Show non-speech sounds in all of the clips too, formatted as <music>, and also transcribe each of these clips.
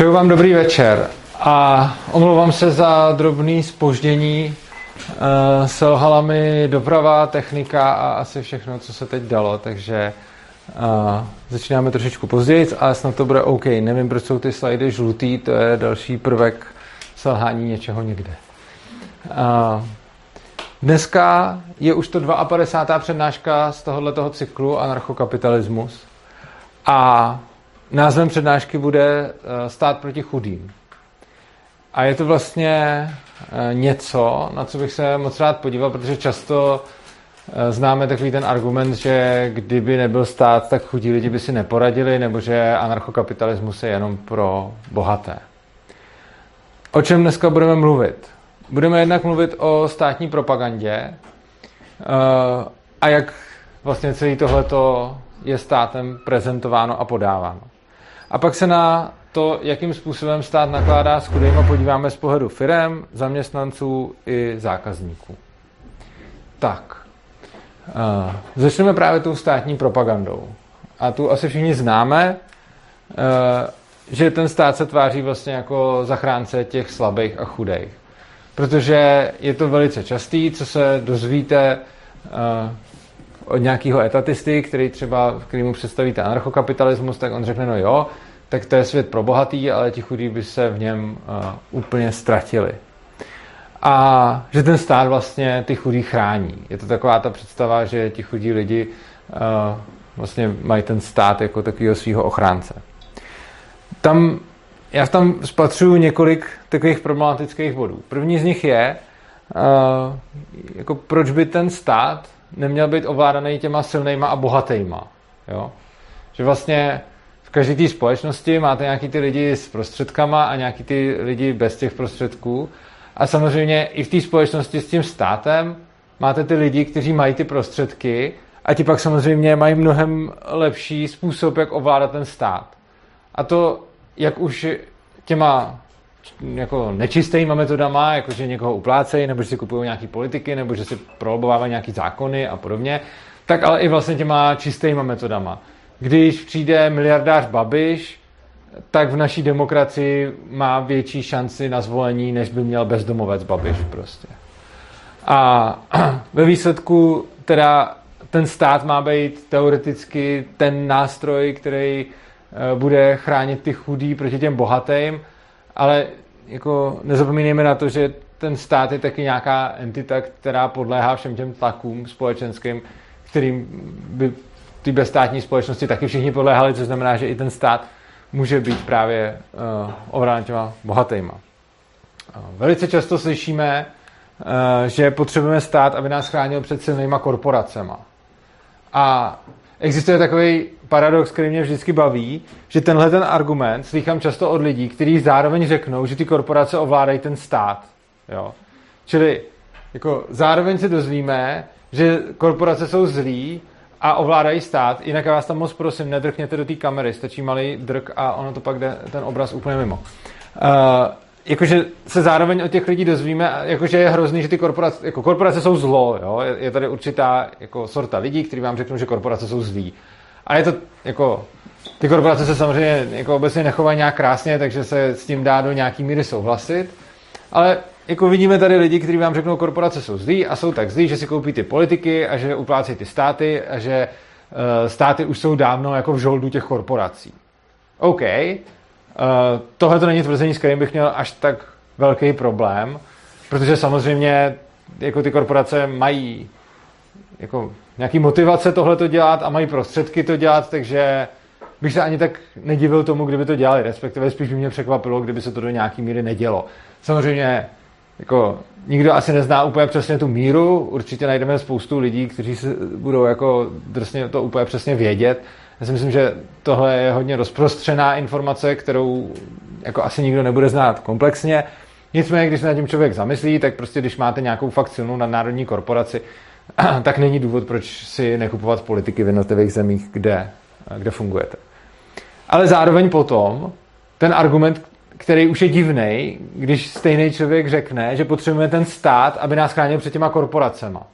Přeju vám dobrý večer a omlouvám se za drobný spoždění. Uh, selhala mi doprava, technika a asi všechno, co se teď dalo, takže uh, začínáme trošičku později, ale snad to bude OK. Nevím, proč jsou ty slajdy žlutý, to je další prvek selhání něčeho někde. Uh, dneska je už to 52. přednáška z tohoto cyklu anarchokapitalismus a Názvem přednášky bude eh, Stát proti chudým. A je to vlastně eh, něco, na co bych se moc rád podíval, protože často eh, známe takový ten argument, že kdyby nebyl stát, tak chudí lidi by si neporadili, nebo že anarchokapitalismus je jenom pro bohaté. O čem dneska budeme mluvit? Budeme jednak mluvit o státní propagandě a jak vlastně celý tohleto je státem prezentováno a podáváno. A pak se na to, jakým způsobem stát nakládá s chudejma, podíváme z pohledu firem, zaměstnanců i zákazníků. Tak, uh, začneme právě tou státní propagandou. A tu asi všichni známe, uh, že ten stát se tváří vlastně jako zachránce těch slabých a chudých. Protože je to velice častý, co se dozvíte uh, od nějakého etatisty, který třeba, který mu představíte anarchokapitalismus, tak on řekne, no jo, tak to je svět pro bohatý, ale ti chudí by se v něm uh, úplně ztratili. A že ten stát vlastně ty chudí chrání. Je to taková ta představa, že ti chudí lidi uh, vlastně mají ten stát jako takového svého ochránce. Tam, já tam spatřuju několik takových problematických bodů. První z nich je, uh, jako proč by ten stát neměl být ovládaný těma silnýma a bohatýma. Jo? Že vlastně v každé té společnosti máte nějaký ty lidi s prostředkama a nějaký ty lidi bez těch prostředků. A samozřejmě i v té společnosti s tím státem máte ty lidi, kteří mají ty prostředky a ti pak samozřejmě mají mnohem lepší způsob, jak ovládat ten stát. A to, jak už těma jako nečistýma metodama, jako že někoho uplácejí, nebo že si kupují nějaký politiky, nebo že si prolobovávají nějaký zákony a podobně, tak ale i vlastně těma čistýma metodama. Když přijde miliardář Babiš, tak v naší demokracii má větší šanci na zvolení, než by měl bezdomovec Babiš prostě. A <clears throat> ve výsledku teda ten stát má být teoreticky ten nástroj, který eh, bude chránit ty chudí proti těm bohatým, ale jako nezapomínejme na to, že ten stát je taky nějaká entita, která podléhá všem těm tlakům společenským, kterým by ty bezstátní společnosti taky všichni podléhali, což znamená, že i ten stát může být právě uh, ovládán těma bohatýma. Uh, velice často slyšíme, uh, že potřebujeme stát, aby nás chránil před silnýma korporacema. A existuje takový paradox, který mě vždycky baví, že tenhle ten argument slychám často od lidí, kteří zároveň řeknou, že ty korporace ovládají ten stát. Jo? Čili jako zároveň se dozvíme, že korporace jsou zlí a ovládají stát, jinak já vás tam moc prosím, nedrkněte do té kamery, stačí malý drk a ono to pak jde ten obraz úplně mimo. Uh, jakože se zároveň od těch lidí dozvíme, jakože je hrozný, že ty korporace, jako korporace jsou zlo, jo? Je, tady určitá jako sorta lidí, kteří vám řeknou, že korporace jsou zlí. A je to jako, ty korporace se samozřejmě jako obecně nechovají nějak krásně, takže se s tím dá do nějaký míry souhlasit, ale jako vidíme tady lidi, kteří vám řeknou, korporace jsou zlí a jsou tak zlí, že si koupí ty politiky a že uplácejí ty státy a že uh, státy už jsou dávno jako v žoldu těch korporací. OK, tohle to není tvrzení, s kterým bych měl až tak velký problém, protože samozřejmě jako ty korporace mají jako nějaký motivace tohle to dělat a mají prostředky to dělat, takže bych se ani tak nedivil tomu, kdyby to dělali, respektive spíš by mě překvapilo, kdyby se to do nějaký míry nedělo. Samozřejmě jako nikdo asi nezná úplně přesně tu míru, určitě najdeme spoustu lidí, kteří se budou jako drsně to úplně přesně vědět. Já si myslím, že tohle je hodně rozprostřená informace, kterou jako asi nikdo nebude znát komplexně. Nicméně, když se na tím člověk zamyslí, tak prostě když máte nějakou fakt silnou nadnárodní korporaci, <clears throat> tak není důvod, proč si nekupovat politiky v jednotlivých zemích, kde, kde fungujete. Ale zároveň potom ten argument, který už je divný, když stejný člověk řekne, že potřebujeme ten stát, aby nás chránil před těma korporacema.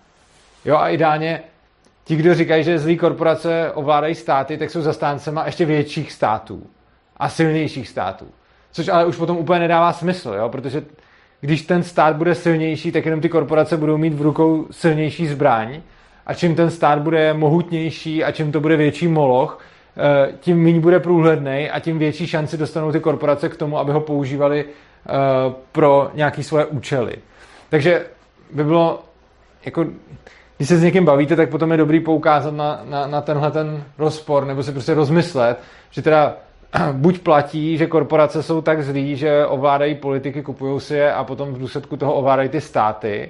Jo a ideálně ti, kdo říkají, že zlý korporace ovládají státy, tak jsou zastáncema ještě větších států a silnějších států. Což ale už potom úplně nedává smysl, jo? protože když ten stát bude silnější, tak jenom ty korporace budou mít v rukou silnější zbraň a čím ten stát bude mohutnější a čím to bude větší moloch, eh, tím méně bude průhledný a tím větší šanci dostanou ty korporace k tomu, aby ho používali eh, pro nějaké svoje účely. Takže by bylo, jako, když se s někým bavíte, tak potom je dobrý poukázat na, na, na tenhle ten rozpor, nebo si prostě rozmyslet, že teda <clears throat> buď platí, že korporace jsou tak zlí, že ovládají politiky, kupují si je a potom v důsledku toho ovládají ty státy,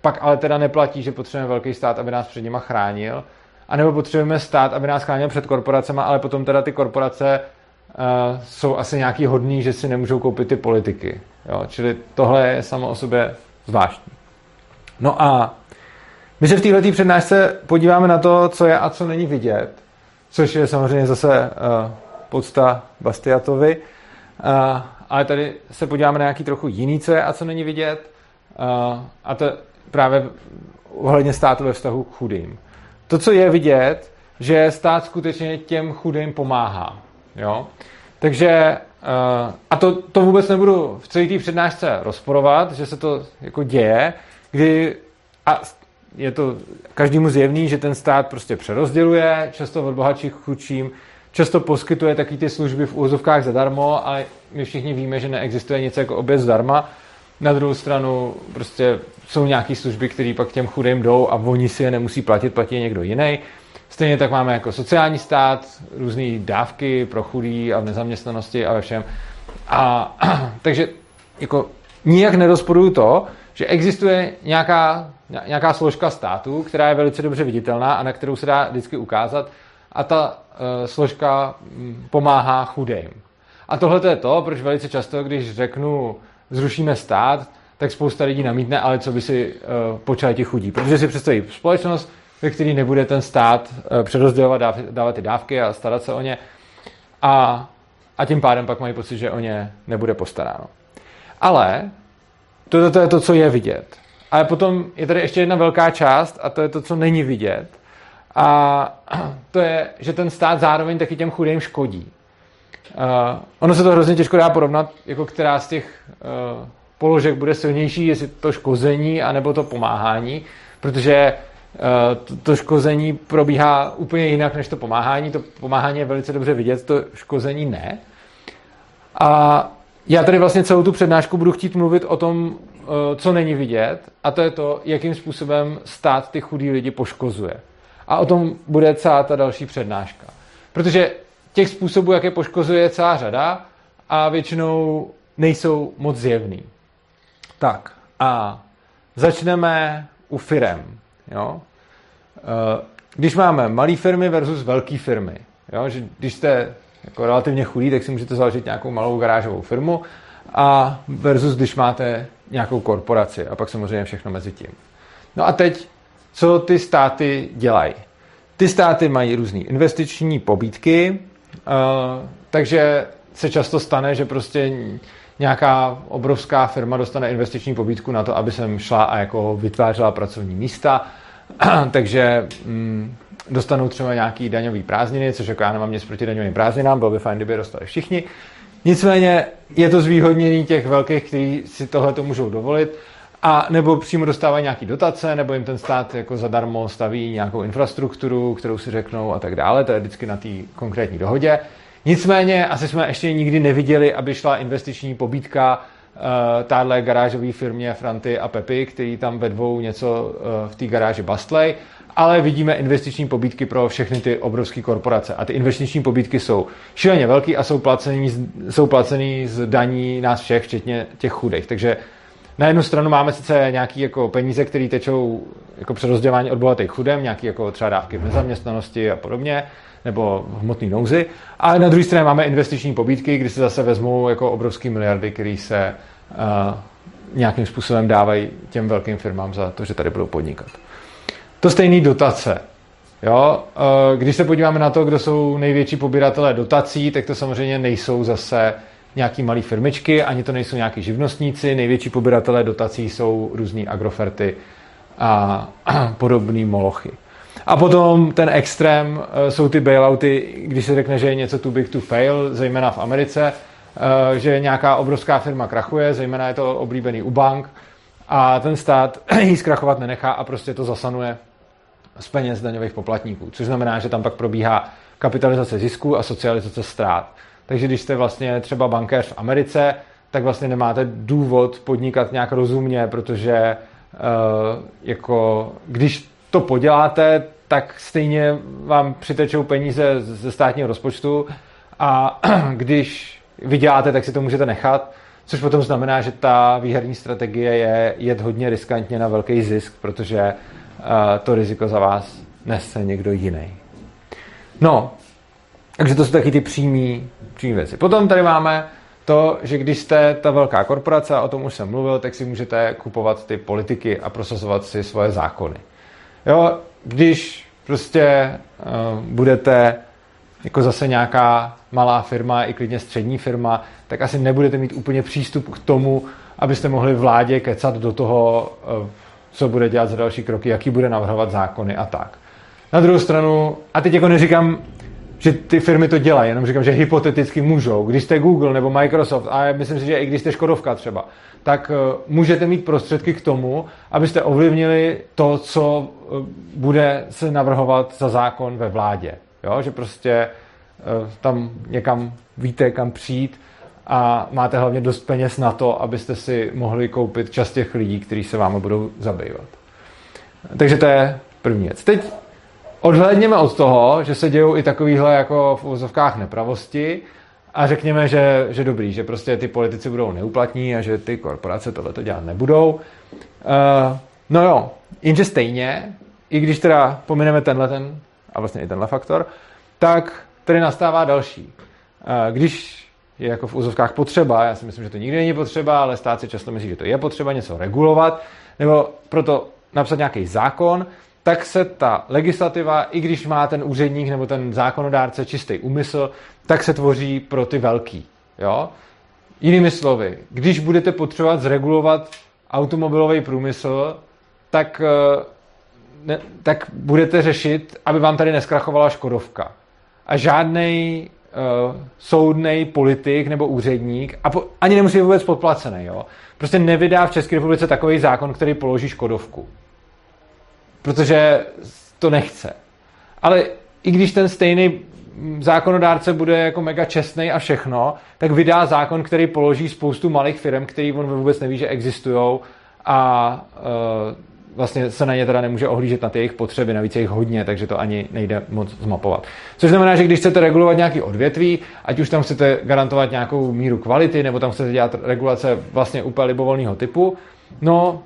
pak ale teda neplatí, že potřebujeme velký stát, aby nás před nima chránil, a nebo potřebujeme stát, aby nás chránil před korporacemi, ale potom teda ty korporace uh, jsou asi nějaký hodný, že si nemůžou koupit ty politiky. Jo? Čili tohle je samo o sobě zvláštní. No a my se v této přednášce podíváme na to, co je a co není vidět, což je samozřejmě zase uh, podsta Bastiatovi, uh, ale tady se podíváme na nějaký trochu jiný, co je a co není vidět, uh, a to právě ohledně státu ve vztahu k chudým. To, co je vidět, že stát skutečně těm chudým pomáhá. Jo? Takže, a to, to vůbec nebudu v celé té přednášce rozporovat, že se to jako děje, kdy a je to každému zjevný, že ten stát prostě přerozděluje, často od bohatších chudším, často poskytuje taky ty služby v úzovkách zadarmo, ale my všichni víme, že neexistuje nic jako oběd zdarma. Na druhou stranu prostě jsou nějaké služby, které pak těm chudým jdou a oni si je nemusí platit, platí je někdo jiný. Stejně tak máme jako sociální stát, různé dávky pro chudí a v nezaměstnanosti a ve všem. A, <clears throat> takže jako nijak nerozporuju to, že existuje nějaká, nějaká složka státu, která je velice dobře viditelná a na kterou se dá vždycky ukázat a ta uh, složka um, pomáhá chudým. A tohle je to, proč velice často, když řeknu zrušíme stát, tak spousta lidí namítne, ale co by si uh, počali ti chudí. Protože si představí společnost, ve které nebude ten stát uh, přerozdělovat, dáv, dávat ty dávky a starat se o ně. A, a tím pádem pak mají pocit, že o ně nebude postaráno. Ale to, to je to, co je vidět. Ale potom je tady ještě jedna velká část a to je to, co není vidět. A <clears throat> to je, že ten stát zároveň taky těm chudým škodí. Uh, ono se to hrozně těžko dá porovnat, jako která z těch uh, položek bude silnější, jestli to škození anebo to pomáhání, protože uh, to, to škození probíhá úplně jinak než to pomáhání. To pomáhání je velice dobře vidět, to škození ne. A já tady vlastně celou tu přednášku budu chtít mluvit o tom, co není vidět, a to je to, jakým způsobem stát ty chudý lidi poškozuje. A o tom bude celá ta další přednáška. Protože těch způsobů, jak je poškozuje, je celá řada a většinou nejsou moc zjevný. Tak a začneme u firem. Jo? Eh, když máme malé firmy versus velké firmy, jo? že když jste jako relativně chudý, tak si můžete založit nějakou malou garážovou firmu a versus když máte nějakou korporaci a pak samozřejmě všechno mezi tím. No a teď, co ty státy dělají? Ty státy mají různé investiční pobídky, uh, takže se často stane, že prostě nějaká obrovská firma dostane investiční pobídku na to, aby sem šla a jako vytvářela pracovní místa, <clears throat> takže mm, dostanou třeba nějaký daňový prázdniny, což jako já nemám nic proti daňovým prázdninám, bylo by fajn, kdyby je dostali všichni. Nicméně je to zvýhodnění těch velkých, kteří si tohle to můžou dovolit, a nebo přímo dostávají nějaký dotace, nebo jim ten stát jako zadarmo staví nějakou infrastrukturu, kterou si řeknou a tak dále. To je vždycky na té konkrétní dohodě. Nicméně asi jsme ještě nikdy neviděli, aby šla investiční pobídka uh, táhle garážové firmě Franty a Pepy, který tam ve dvou něco uh, v té garáži bastlej, ale vidíme investiční pobídky pro všechny ty obrovské korporace. A ty investiční pobídky jsou šíleně velký a jsou placený, jsou placený z daní nás všech, včetně těch chudých. Takže na jednu stranu máme sice nějaké jako peníze, které tečou jako přerozdělování od bohatých chudem, nějaké jako třeba dávky v nezaměstnanosti a podobně, nebo v hmotné nouzi. A na druhé straně máme investiční pobídky, kdy se zase vezmou jako obrovské miliardy, které se uh, nějakým způsobem dávají těm velkým firmám za to, že tady budou podnikat. To stejný dotace. Jo? Uh, když se podíváme na to, kdo jsou největší pobíratelé dotací, tak to samozřejmě nejsou zase nějaký malý firmičky, ani to nejsou nějaký živnostníci, největší pobíratelé dotací jsou různý agroferty a, <clears throat> podobné molochy. A potom ten extrém eh, jsou ty bailouty, když se řekne, že je něco too big to fail, zejména v Americe, že nějaká obrovská firma krachuje, zejména je to oblíbený u bank, a ten stát <clears throat> jí zkrachovat nenechá a prostě to zasanuje z peněz daňových poplatníků, což znamená, že tam pak probíhá kapitalizace zisku a socializace ztrát. Takže když jste vlastně třeba bankéř v Americe, tak vlastně nemáte důvod podnikat nějak rozumně, protože uh, jako když to poděláte, tak stejně vám přitečou peníze ze státního rozpočtu a <clears throat> když vyděláte, tak si to můžete nechat, což potom znamená, že ta výherní strategie je jet hodně riskantně na velký zisk, protože uh, to riziko za vás nese někdo jiný. No, takže to jsou taky ty přímý, přímý věci. Potom tady máme to, že když jste ta velká korporace, a o tom už jsem mluvil, tak si můžete kupovat ty politiky a prosazovat si svoje zákony. Jo, když prostě uh, budete jako zase nějaká malá firma, i klidně střední firma, tak asi nebudete mít úplně přístup k tomu, abyste mohli vládě kecat do toho, uh, co bude dělat za další kroky, jaký bude navrhovat zákony a tak. Na druhou stranu, a teď jako neříkám, že ty firmy to dělají, jenom říkám, že hypoteticky můžou. Když jste Google nebo Microsoft, a myslím si, že i když jste Škodovka třeba, tak uh, můžete mít prostředky k tomu, abyste ovlivnili to, co uh, bude se navrhovat za zákon ve vládě. Jo? Že prostě tam někam víte, kam přijít a máte hlavně dost peněz na to, abyste si mohli koupit čas těch lidí, kteří se vámi budou zabývat. Takže to je první věc. Teď odhlédněme od toho, že se dějou i takovýhle jako v úzovkách nepravosti a řekněme, že, že dobrý, že prostě ty politici budou neuplatní a že ty korporace tohleto dělat nebudou. Uh, no jo, jenže stejně, i když teda pomineme tenhle ten a vlastně i tenhle faktor, tak tady nastává další. Když je jako v úzovkách potřeba, já si myslím, že to nikdy není potřeba, ale stát si často myslí, že to je potřeba něco regulovat, nebo proto napsat nějaký zákon, tak se ta legislativa, i když má ten úředník nebo ten zákonodárce čistý úmysl, tak se tvoří pro ty velký. Jo? Jinými slovy, když budete potřebovat zregulovat automobilový průmysl, tak, eh, ne, tak budete řešit, aby vám tady neskrachovala Škodovka. A žádný uh, eh, soudný politik nebo úředník, a po, ani nemusí být vůbec podplacený, jo? prostě nevydá v České republice takový zákon, který položí Škodovku protože to nechce. Ale i když ten stejný zákonodárce bude jako mega čestný a všechno, tak vydá zákon, který položí spoustu malých firm, který on vůbec neví, že existují a uh, vlastně se na ně teda nemůže ohlížet na ty jejich potřeby, navíc je jich hodně, takže to ani nejde moc zmapovat. Což znamená, že když chcete regulovat nějaký odvětví, ať už tam chcete garantovat nějakou míru kvality, nebo tam chcete dělat regulace vlastně úplně libovolného typu, no,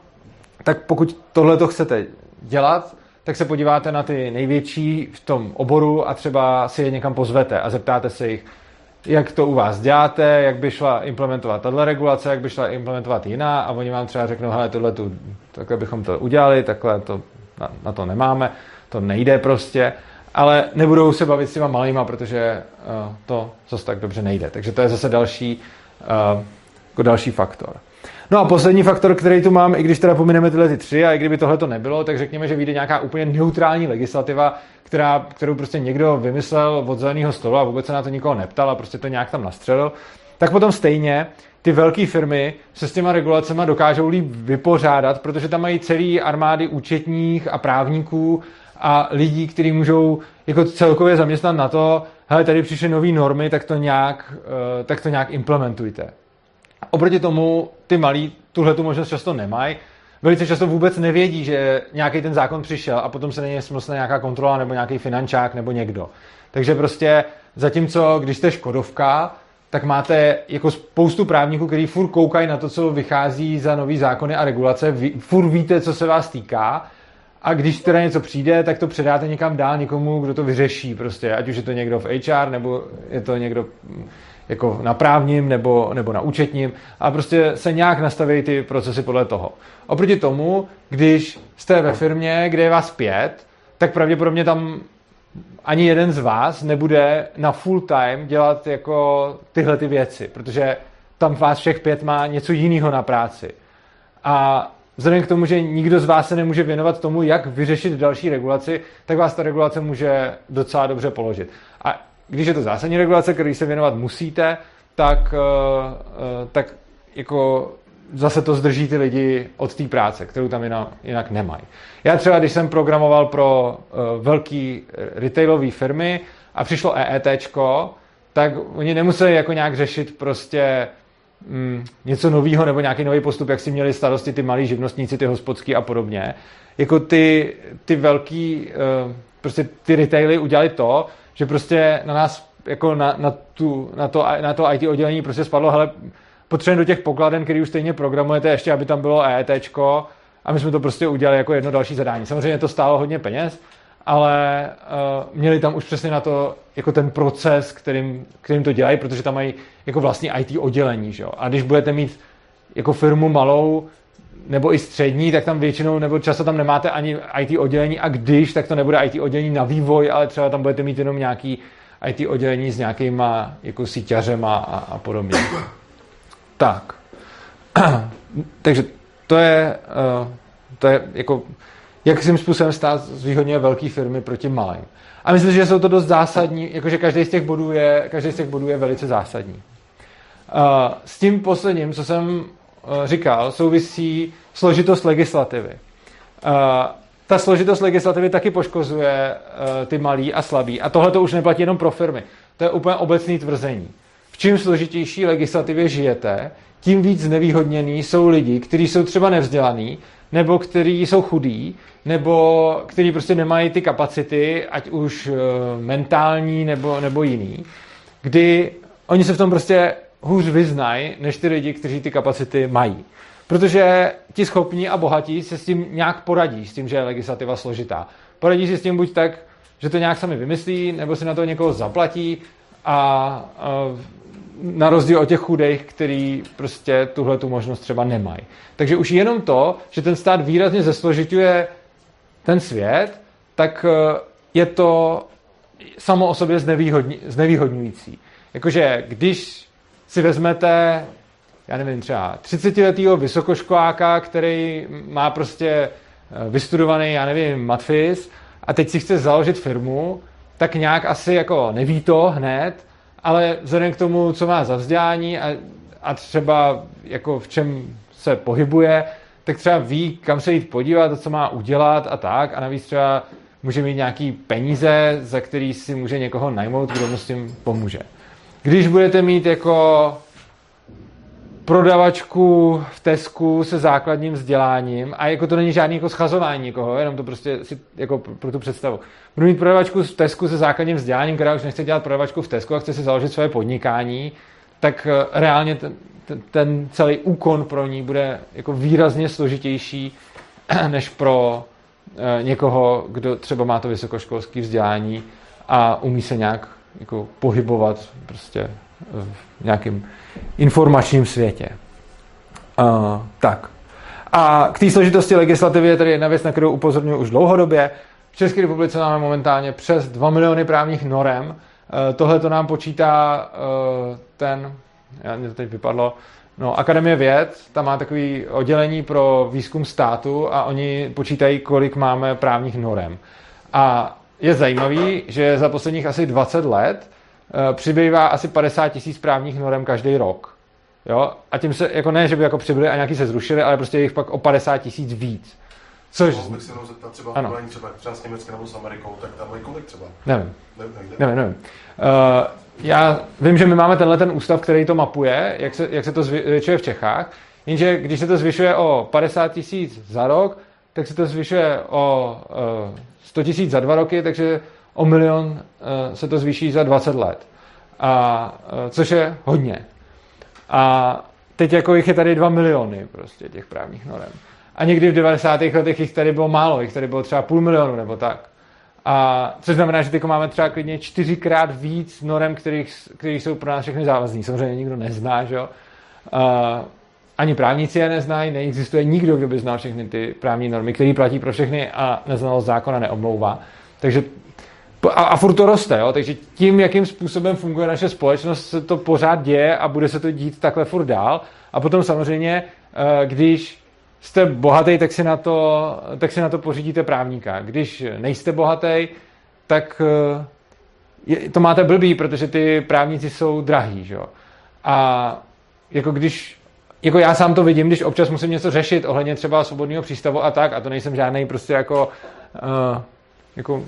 tak pokud tohle to chcete dělat, tak se podíváte na ty největší v tom oboru a třeba si je někam pozvete a zeptáte se jich, jak to u vás děláte, jak by šla implementovat tato regulace, jak by šla implementovat jiná a oni vám třeba řeknou, hele, tohle tu, takhle bychom to udělali, takhle to, na, na to nemáme, to nejde prostě, ale nebudou se bavit s těma malýma, protože uh, to zase tak dobře nejde. Takže to je zase další, uh, jako další faktor. No a poslední faktor, který tu mám, i když teda pomineme tyhle ty tři a i kdyby tohle to nebylo, tak řekněme, že vyjde nějaká úplně neutrální legislativa, která, kterou prostě někdo vymyslel od zeleného stolu a vůbec se na to nikoho neptal a prostě to nějak tam nastřelil, tak potom stejně ty velké firmy se s těma regulacemi dokážou líp vypořádat, protože tam mají celý armády účetních a právníků a lidí, kteří můžou jako celkově zaměstnat na to, hele, tady přišly nové normy, tak to nějak, uh, tak to nějak implementujte. Oproti tomu ty malí tuhle tu možnost často nemají. Velice často vůbec nevědí, že nějaký ten zákon přišel a potom se na něj smlsne nějaká kontrola nebo nějaký finančák nebo někdo. Takže prostě zatímco, když jste Škodovka, tak máte jako spoustu právníků, kteří furt koukají na to, co vychází za nový zákony a regulace, vy, furt víte, co se vás týká a když teda něco přijde, tak to předáte někam dál někomu, kdo to vyřeší prostě, ať už je to někdo v HR, nebo je to někdo jako na právním nebo, nebo na účetním a prostě se nějak nastaví ty procesy podle toho. Oproti tomu, když jste ve firmě, kde je vás pět, tak pravděpodobně tam ani jeden z vás nebude na full time dělat jako tyhle ty věci, protože tam vás všech pět má něco jiného na práci. A vzhledem k tomu, že nikdo z vás se nemůže věnovat tomu, jak vyřešit další regulaci, tak vás ta regulace může docela dobře položit. A když je to zásadní regulace, který se věnovat musíte, tak, tak jako zase to zdrží ty lidi od té práce, kterou tam jinak, nemají. Já třeba, když jsem programoval pro uh, velký retailové firmy a přišlo EET, tak oni nemuseli jako nějak řešit prostě mm, něco nového nebo nějaký nový postup, jak si měli starosti ty malí živnostníci, ty hospodský a podobně. Jako ty, ty velký, prostě ty retaily udělali to, že prostě na nás jako na, na, tu, na, to, na to IT oddělení prostě spadlo, hele, potřebujeme do těch pokladen, který už stejně programujete, ještě aby tam bylo EET, a my jsme to prostě udělali jako jedno další zadání. Samozřejmě to stálo hodně peněz, ale uh, měli tam už přesně na to jako ten proces, kterým, kterým to dělají, protože tam mají jako vlastní IT oddělení. Že jo? A když budete mít jako firmu malou nebo i střední, tak tam většinou nebo často tam nemáte ani IT oddělení a když, tak to nebude IT oddělení na vývoj, ale třeba tam budete mít jenom nějaký IT oddělení s nějakýma jako síťařema a, a podobně. Tak. <clears throat> Takže to je, uh, to je jako, jakým způsobem stát zvýhodňuje velké firmy proti malým. A myslím, že jsou to dost zásadní, jakože každý z těch bodů je, každý z těch bodů je velice zásadní. Uh, s tím posledním, co jsem říkal, souvisí složitost legislativy. Uh, ta složitost legislativy taky poškozuje uh, ty malý a slabý. A tohle to už neplatí jenom pro firmy. To je úplně obecný tvrzení čím složitější legislativě žijete, tím víc nevýhodněný jsou lidi, kteří jsou třeba nevzdělaný, nebo kteří jsou chudí, nebo kteří prostě nemají ty kapacity, ať už mentální nebo, nebo jiný, kdy oni se v tom prostě hůř vyznají, než ty lidi, kteří ty kapacity mají. Protože ti schopní a bohatí se s tím nějak poradí, s tím, že je legislativa složitá. Poradí si s tím buď tak, že to nějak sami vymyslí, nebo si na to někoho zaplatí a, a na rozdíl od těch chudých, který prostě tuhle tu možnost třeba nemají. Takže už jenom to, že ten stát výrazně zesložituje ten svět, tak eh, je to samo o sobě znevýhodňující. Jakože když si vezmete, já nevím, třeba 30-letého vysokoškoláka, který má prostě eh, vystudovaný, já nevím, matfis a teď si chce založit firmu, tak nějak asi jako neví to hned, ale vzhledem k tomu, co má za vzdělání a, a třeba jako v čem se pohybuje, tak třeba ví, kam se jít podívat, co má udělat a tak. A navíc třeba může mít nějaký peníze, za který si může někoho najmout, kdo mu s tím pomůže. Když budete mít jako prodavačku v Tesku se základním vzděláním a jako to není žádný jako schazování někoho, jenom to prostě si jako pro, pro tu představu. Budu mít prodavačku v Tesku se základním vzděláním, která už nechce dělat prodavačku v Tesku a chce si založit své podnikání, tak eh, reálně ten, ten, ten celý úkon pro ní bude jako výrazně složitější <clears throat> než pro eh, někoho, kdo třeba má to vysokoškolské vzdělání a umí se nějak jako pohybovat prostě v nějakém informačním světě. Uh, tak. A k té složitosti legislativy je tady jedna věc, na kterou upozorňuji už dlouhodobě. V České republice máme momentálně přes 2 miliony právních norem. Uh, Tohle to nám počítá uh, ten, já, mě to teď vypadlo, No, Akademie věd, tam má takový oddělení pro výzkum státu a oni počítají, kolik máme právních norem. A je zajímavý, že za posledních asi 20 let Eh, přibývá asi 50 tisíc právních norem každý rok. Jo? A tím se, jako ne, že by jako přibyly a nějaký se zrušili, ale prostě jich pak o 50 tisíc víc. Což... Mohl bych se jenom zeptat třeba ano. třeba, třeba s Německem nebo s Amerikou, tak tam mají kolik třeba? Nevím. Ne, nevím, nevím. Uh, já vím, že my máme tenhle ten ústav, který to mapuje, jak se, jak se to zvětšuje v Čechách, jenže když se to zvyšuje o 50 tisíc za rok, tak se to zvyšuje o uh, 100 tisíc za dva roky, takže o milion eh, se to zvýší za 20 let. A, eh, což je hodně. A teď jako jich je tady 2 miliony prostě těch právních norem. A někdy v 90. letech jich tady bylo málo, jich tady bylo třeba půl milionu nebo tak. A což znamená, že teď máme třeba klidně čtyřikrát víc norem, kterých, kterých jsou pro nás všechny závazný. Samozřejmě nikdo nezná, že jo. Ani právníci je neznají, neexistuje nikdo, kdo by znal všechny ty právní normy, které platí pro všechny a neznalost zákona neomlouvá. Takže a, a furt to roste, jo? takže tím, jakým způsobem funguje naše společnost, se to pořád děje a bude se to dít takhle furt dál. A potom samozřejmě, eh, když jste bohatý, tak si na to, tak si na to pořídíte právníka. Když nejste bohatý, tak eh, je, to máte blbý, protože ty právníci jsou drahý. Že jo? A jako když jako já sám to vidím, když občas musím něco řešit ohledně třeba svobodného přístavu a tak, a to nejsem žádný prostě jako, uh, jako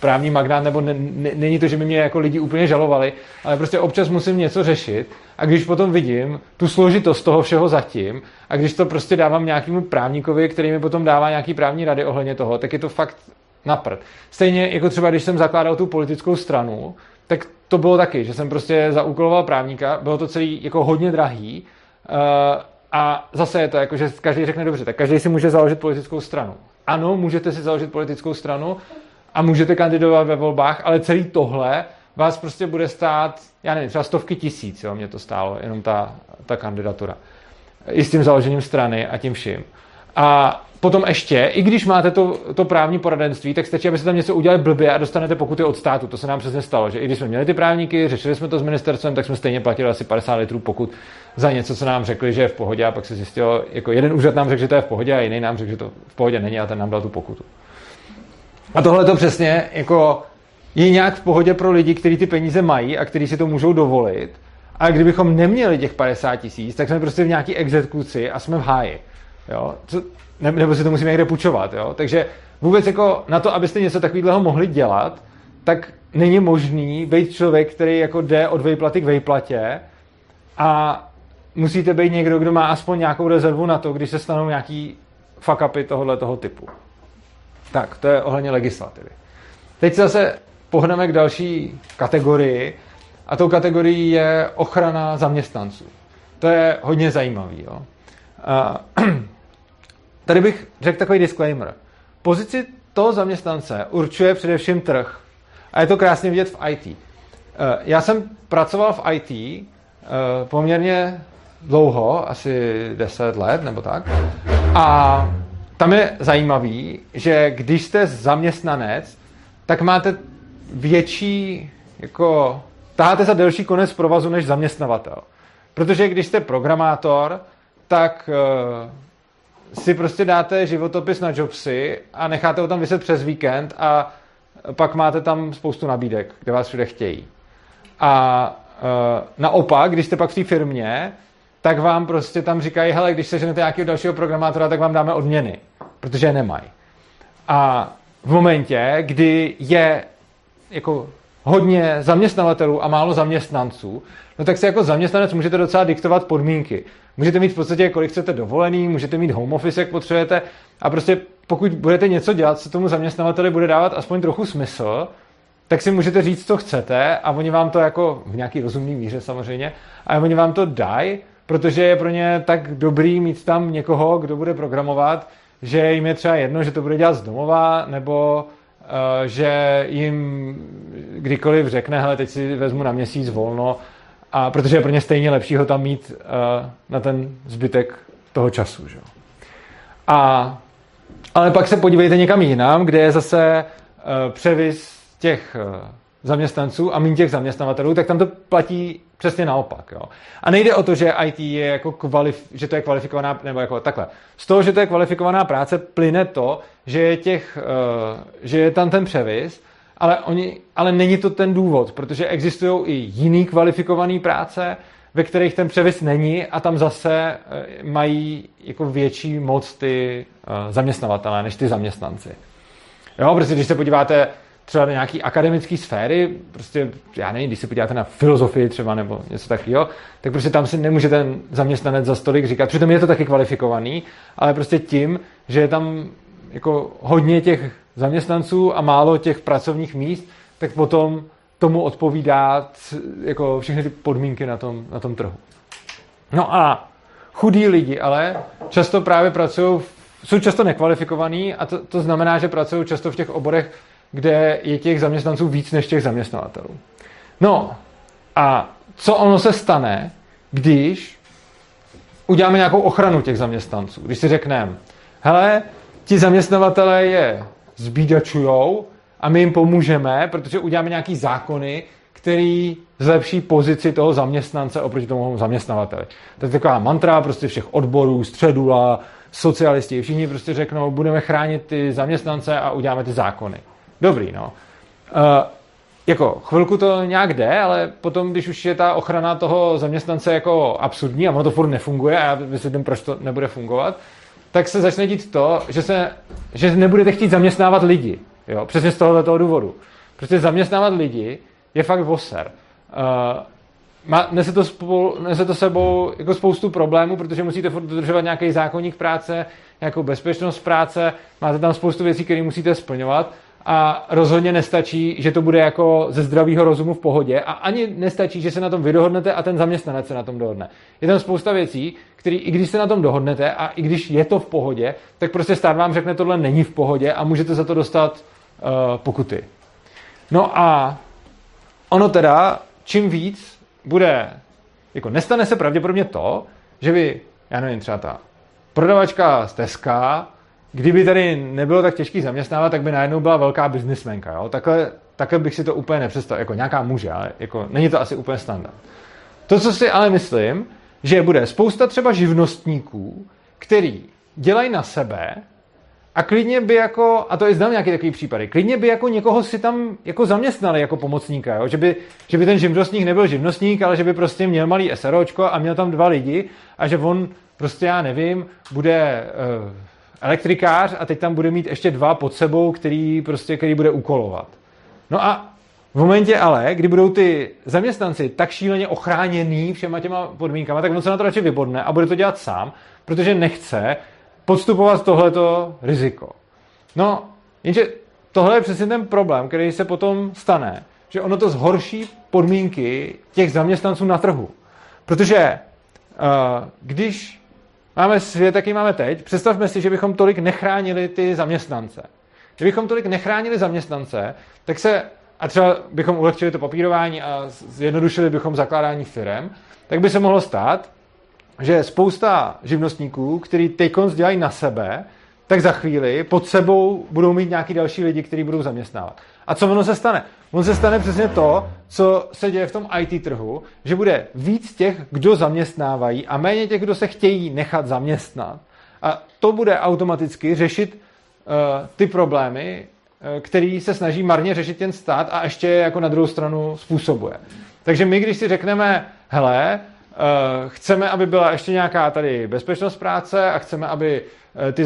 právní magnát, nebo ne, ne, není to, že by mě jako lidi úplně žalovali, ale prostě občas musím něco řešit a když potom vidím tu složitost toho všeho zatím a když to prostě dávám nějakému právníkovi, který mi potom dává nějaký právní rady ohledně toho, tak je to fakt na prd. Stejně jako třeba, když jsem zakládal tu politickou stranu, tak to bylo taky, že jsem prostě zaúkoloval právníka, bylo to celý jako hodně drahý a zase je to jako, že každý řekne dobře, tak každý si může založit politickou stranu. Ano, můžete si založit politickou stranu a můžete kandidovat ve volbách, ale celý tohle vás prostě bude stát, já nevím, třeba stovky tisíc, jo, mě to stálo, jenom ta, ta kandidatura. I s tím založením strany a tím vším. A potom ještě, i když máte to, to právní poradenství, tak stačí, abyste tam něco udělali blbě a dostanete pokuty od státu. To se nám přesně stalo, že i když jsme měli ty právníky, řešili jsme to s ministerstvem, tak jsme stejně platili asi 50 litrů pokud za něco, co nám řekli, že je v pohodě a pak se zjistilo, jako jeden úřad nám řekl, že to je v pohodě a jiný nám řekl, že to v pohodě není a ten nám dal tu pokutu. A tohle to přesně jako je nějak v pohodě pro lidi, kteří ty peníze mají a kteří si to můžou dovolit. A kdybychom neměli těch 50 tisíc, tak jsme prostě v nějaký exekuci a jsme v háji. Jo? Co, ne, nebo si to musíme někde půjčovat. Jo? Takže vůbec jako na to, abyste něco takového mohli dělat, tak není možný být člověk, který jako jde od vejplaty k vejplatě a musíte být někdo, kdo má aspoň nějakou rezervu na to, když se stanou nějaký fuck upy tohohle toho typu. Tak, to je ohledně legislativy. Teď se zase pohneme k další kategorii a tou kategorií je ochrana zaměstnanců. To je hodně zajímavý. Jo? <clears throat> tady bych řekl takový disclaimer. Pozici toho zaměstnance určuje především trh. A je to krásně vidět v IT. E, já jsem pracoval v IT e, poměrně dlouho, asi 10 let nebo tak. A tam je zajímavý, že když jste zaměstnanec, tak máte větší, jako, táháte za delší konec provazu než zaměstnavatel. Protože když jste programátor, tak uh, si prostě dáte životopis na Jobsy a necháte ho tam vyset přes víkend a pak máte tam spoustu nabídek, kde vás všude chtějí. A uh, naopak, když jste pak v té firmě, tak vám prostě tam říkají, hele, když seženete nějakého dalšího programátora, tak vám dáme odměny, protože je nemají. A v momentě, kdy je jako hodně zaměstnavatelů a málo zaměstnanců, no tak si jako zaměstnanec můžete docela diktovat podmínky. Můžete mít v podstatě, kolik chcete dovolený, můžete mít home office, jak potřebujete. A prostě pokud budete něco dělat, co tomu zaměstnavateli bude dávat aspoň trochu smysl, tak si můžete říct, co chcete a oni vám to jako v nějaký rozumný míře samozřejmě, a oni vám to dají, protože je pro ně tak dobrý mít tam někoho, kdo bude programovat, že jim je třeba jedno, že to bude dělat z domova, nebo uh, že jim kdykoliv řekne, hele, teď si vezmu na měsíc volno, a protože je pro ně stejně lepší ho tam mít uh, na ten zbytek toho času. Že? A, ale pak se podívejte někam jinam, kde je zase uh, převis těch uh, zaměstnanců a méně těch zaměstnavatelů, tak tam to platí přesně naopak. Jo. A nejde o to, že IT je jako kvalif- že to je kvalifikovaná, nebo jako takhle. Z toho, že to je kvalifikovaná práce, plyne to, že je, těch, uh, že je tam ten převis, ale, oni, ale není to ten důvod, protože existují i jiný kvalifikované práce, ve kterých ten převis není a tam zase uh, mají jako větší moc ty uh, zaměstnavatelé než ty zaměstnanci. Jo, protože když se podíváte třeba do nějaký akademické sféry, prostě, já nevím, když se podíváte na filozofii třeba nebo něco takového, tak prostě tam si nemůže ten zaměstnanec za stolik říkat, přitom je to taky kvalifikovaný, ale prostě tím, že je tam jako hodně těch zaměstnanců a málo těch pracovních míst, tak potom tomu odpovídá jako všechny ty podmínky na tom, na tom trhu. No a chudí lidi ale často právě pracují, jsou často nekvalifikovaní a to, to znamená, že pracují často v těch oborech, kde je těch zaměstnanců víc než těch zaměstnavatelů. No a co ono se stane, když uděláme nějakou ochranu těch zaměstnanců? Když si řekneme, hele, ti zaměstnavatelé je zbídačujou a my jim pomůžeme, protože uděláme nějaký zákony, který zlepší pozici toho zaměstnance oproti tomu zaměstnavateli. To je taková mantra prostě všech odborů, středula, socialisti, všichni prostě řeknou, budeme chránit ty zaměstnance a uděláme ty zákony. Dobrý, no. Uh, jako chvilku to nějak jde, ale potom, když už je ta ochrana toho zaměstnance jako absurdní a ono to furt nefunguje a já vysvětlím, proč to nebude fungovat, tak se začne dít to, že, se, že nebudete chtít zaměstnávat lidi. Jo? Přesně z tohoto důvodu. Protože zaměstnávat lidi je fakt voser. Uh, má, nese, to spolu, nese to sebou jako spoustu problémů, protože musíte furt dodržovat nějaký zákonník práce, nějakou bezpečnost práce, máte tam spoustu věcí, které musíte splňovat a rozhodně nestačí, že to bude jako ze zdravého rozumu v pohodě a ani nestačí, že se na tom vydohodnete a ten zaměstnanec se na tom dohodne. Je tam spousta věcí, které i když se na tom dohodnete a i když je to v pohodě, tak prostě stát vám řekne, tohle není v pohodě a můžete za to dostat uh, pokuty. No a ono teda, čím víc bude, jako nestane se pravděpodobně to, že vy, já nevím, třeba ta prodavačka z Teska kdyby tady nebylo tak těžký zaměstnávat, tak by najednou byla velká biznismenka. Jo? Takhle, takhle bych si to úplně nepředstavil. Jako nějaká muže, ale jako není to asi úplně standard. To, co si ale myslím, že bude spousta třeba živnostníků, který dělají na sebe a klidně by jako, a to je znám nějaký takový případy, klidně by jako někoho si tam jako zaměstnali jako pomocníka, jo? Že, by, že by ten živnostník nebyl živnostník, ale že by prostě měl malý SROčko a měl tam dva lidi a že on prostě, já nevím, bude uh, elektrikář a teď tam bude mít ještě dva pod sebou, který, prostě, který bude ukolovat. No a v momentě ale, kdy budou ty zaměstnanci tak šíleně ochráněný všema těma podmínkama, tak on se na to radši vybodne a bude to dělat sám, protože nechce podstupovat tohleto riziko. No, jenže tohle je přesně ten problém, který se potom stane, že ono to zhorší podmínky těch zaměstnanců na trhu. Protože uh, když máme svět, jaký máme teď, představme si, že bychom tolik nechránili ty zaměstnance. Kdybychom tolik nechránili zaměstnance, tak se, a třeba bychom ulehčili to papírování a zjednodušili bychom zakládání firm, tak by se mohlo stát, že spousta živnostníků, který teď dělají na sebe, tak za chvíli pod sebou budou mít nějaký další lidi, kteří budou zaměstnávat. A co ono se stane? On se stane přesně to, co se děje v tom IT trhu, že bude víc těch, kdo zaměstnávají a méně těch, kdo se chtějí nechat zaměstnat. A to bude automaticky řešit uh, ty problémy, který se snaží marně řešit ten stát a ještě jako na druhou stranu způsobuje. Takže my, když si řekneme, hele, uh, chceme, aby byla ještě nějaká tady bezpečnost práce a chceme, aby Eh, ty,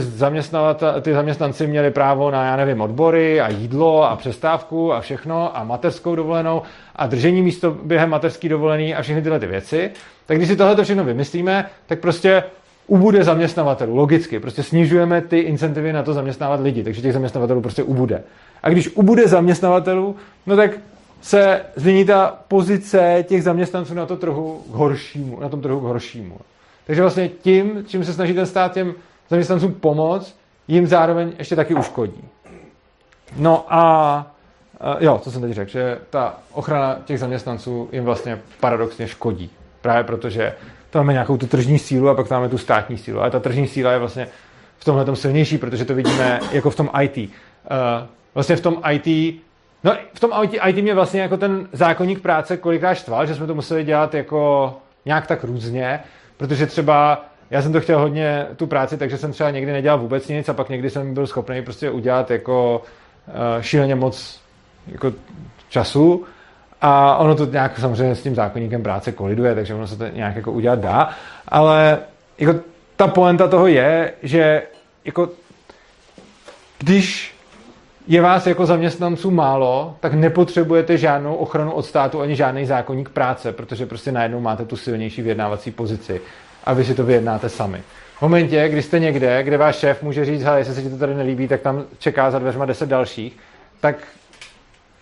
ty zaměstnanci měli právo na, já nevím, odbory a jídlo a přestávku a všechno a mateřskou dovolenou a držení místo během mateřský dovolený a všechny tyhle ty věci, tak když si tohle všechno vymyslíme, tak prostě ubude zaměstnavatelů, logicky. Prostě snižujeme ty incentivy na to zaměstnávat lidi, takže těch zaměstnavatelů prostě ubude. A když ubude zaměstnavatelů, no tak se změní ta pozice těch zaměstnanců na, to trhu k horšímu, na tom trhu k horšímu. Takže vlastně tím, čím se snaží ten stát těm zaměstnancům pomoct, jim zároveň ještě taky uškodí. No a jo, co jsem teď řekl, že ta ochrana těch zaměstnanců jim vlastně paradoxně škodí. Právě protože tam máme nějakou tu tržní sílu a pak tam máme tu státní sílu. Ale ta tržní síla je vlastně v tomhle tom silnější, protože to vidíme jako v tom IT. Vlastně v tom IT No, v tom IT, IT mě vlastně jako ten zákonník práce kolikrát štval, že jsme to museli dělat jako nějak tak různě, protože třeba já jsem to chtěl hodně tu práci, takže jsem třeba někdy nedělal vůbec nic a pak někdy jsem byl schopný prostě udělat jako uh, šíleně moc jako času a ono to nějak samozřejmě s tím zákonníkem práce koliduje, takže ono se to nějak jako udělat dá, ale jako ta poenta toho je, že jako když je vás jako zaměstnanců málo, tak nepotřebujete žádnou ochranu od státu ani žádný zákonník práce, protože prostě najednou máte tu silnější vyjednávací pozici a vy si to vyjednáte sami. V momentě, kdy jste někde, kde váš šéf může říct, hele, jestli se ti to tady nelíbí, tak tam čeká za dveřma deset dalších, tak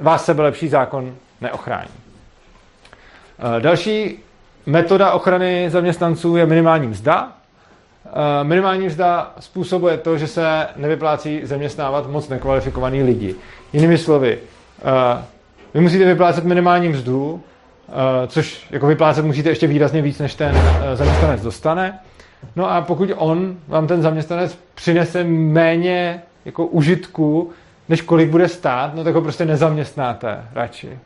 vás sebe lepší zákon neochrání. Eh, další metoda ochrany zaměstnanců je minimální mzda. Eh, minimální mzda způsobuje to, že se nevyplácí zaměstnávat moc nekvalifikovaný lidi. Jinými slovy, eh, vy musíte vyplácet minimální mzdu, což jako vyplácet musíte ještě výrazně víc, než ten zaměstnanec dostane. No a pokud on vám ten zaměstnanec přinese méně jako užitku, než kolik bude stát, no tak ho prostě nezaměstnáte radši.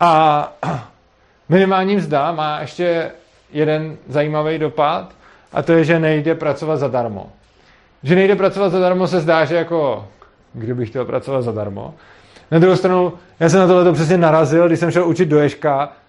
A <clears throat> minimální mzda má ještě jeden zajímavý dopad, a to je, že nejde pracovat zadarmo. Že nejde pracovat zadarmo se zdá, že jako kdybych chtěl pracovat zadarmo. Na druhou stranu, já jsem na tohle přesně narazil, když jsem šel učit do Ješka, Eh,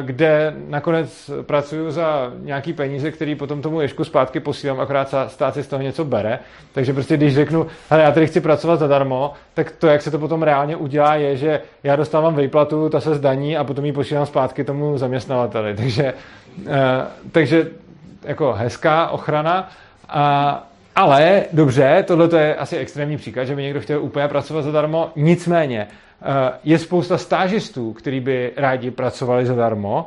kde nakonec pracuju za nějaký peníze, který potom tomu ješku zpátky posílám, akorát stát si z toho něco bere. Takže prostě když řeknu, hele, já tady chci pracovat zadarmo, tak to, jak se to potom reálně udělá, je, že já dostávám výplatu, ta se zdaní a potom ji posílám zpátky tomu zaměstnavateli. <laughs> Takže, eh, takže jako hezká ochrana. A, ale dobře, tohle je asi extrémní příklad, že by někdo chtěl úplně pracovat zadarmo. Nicméně, Eh, je spousta stážistů, kteří by rádi pracovali zadarmo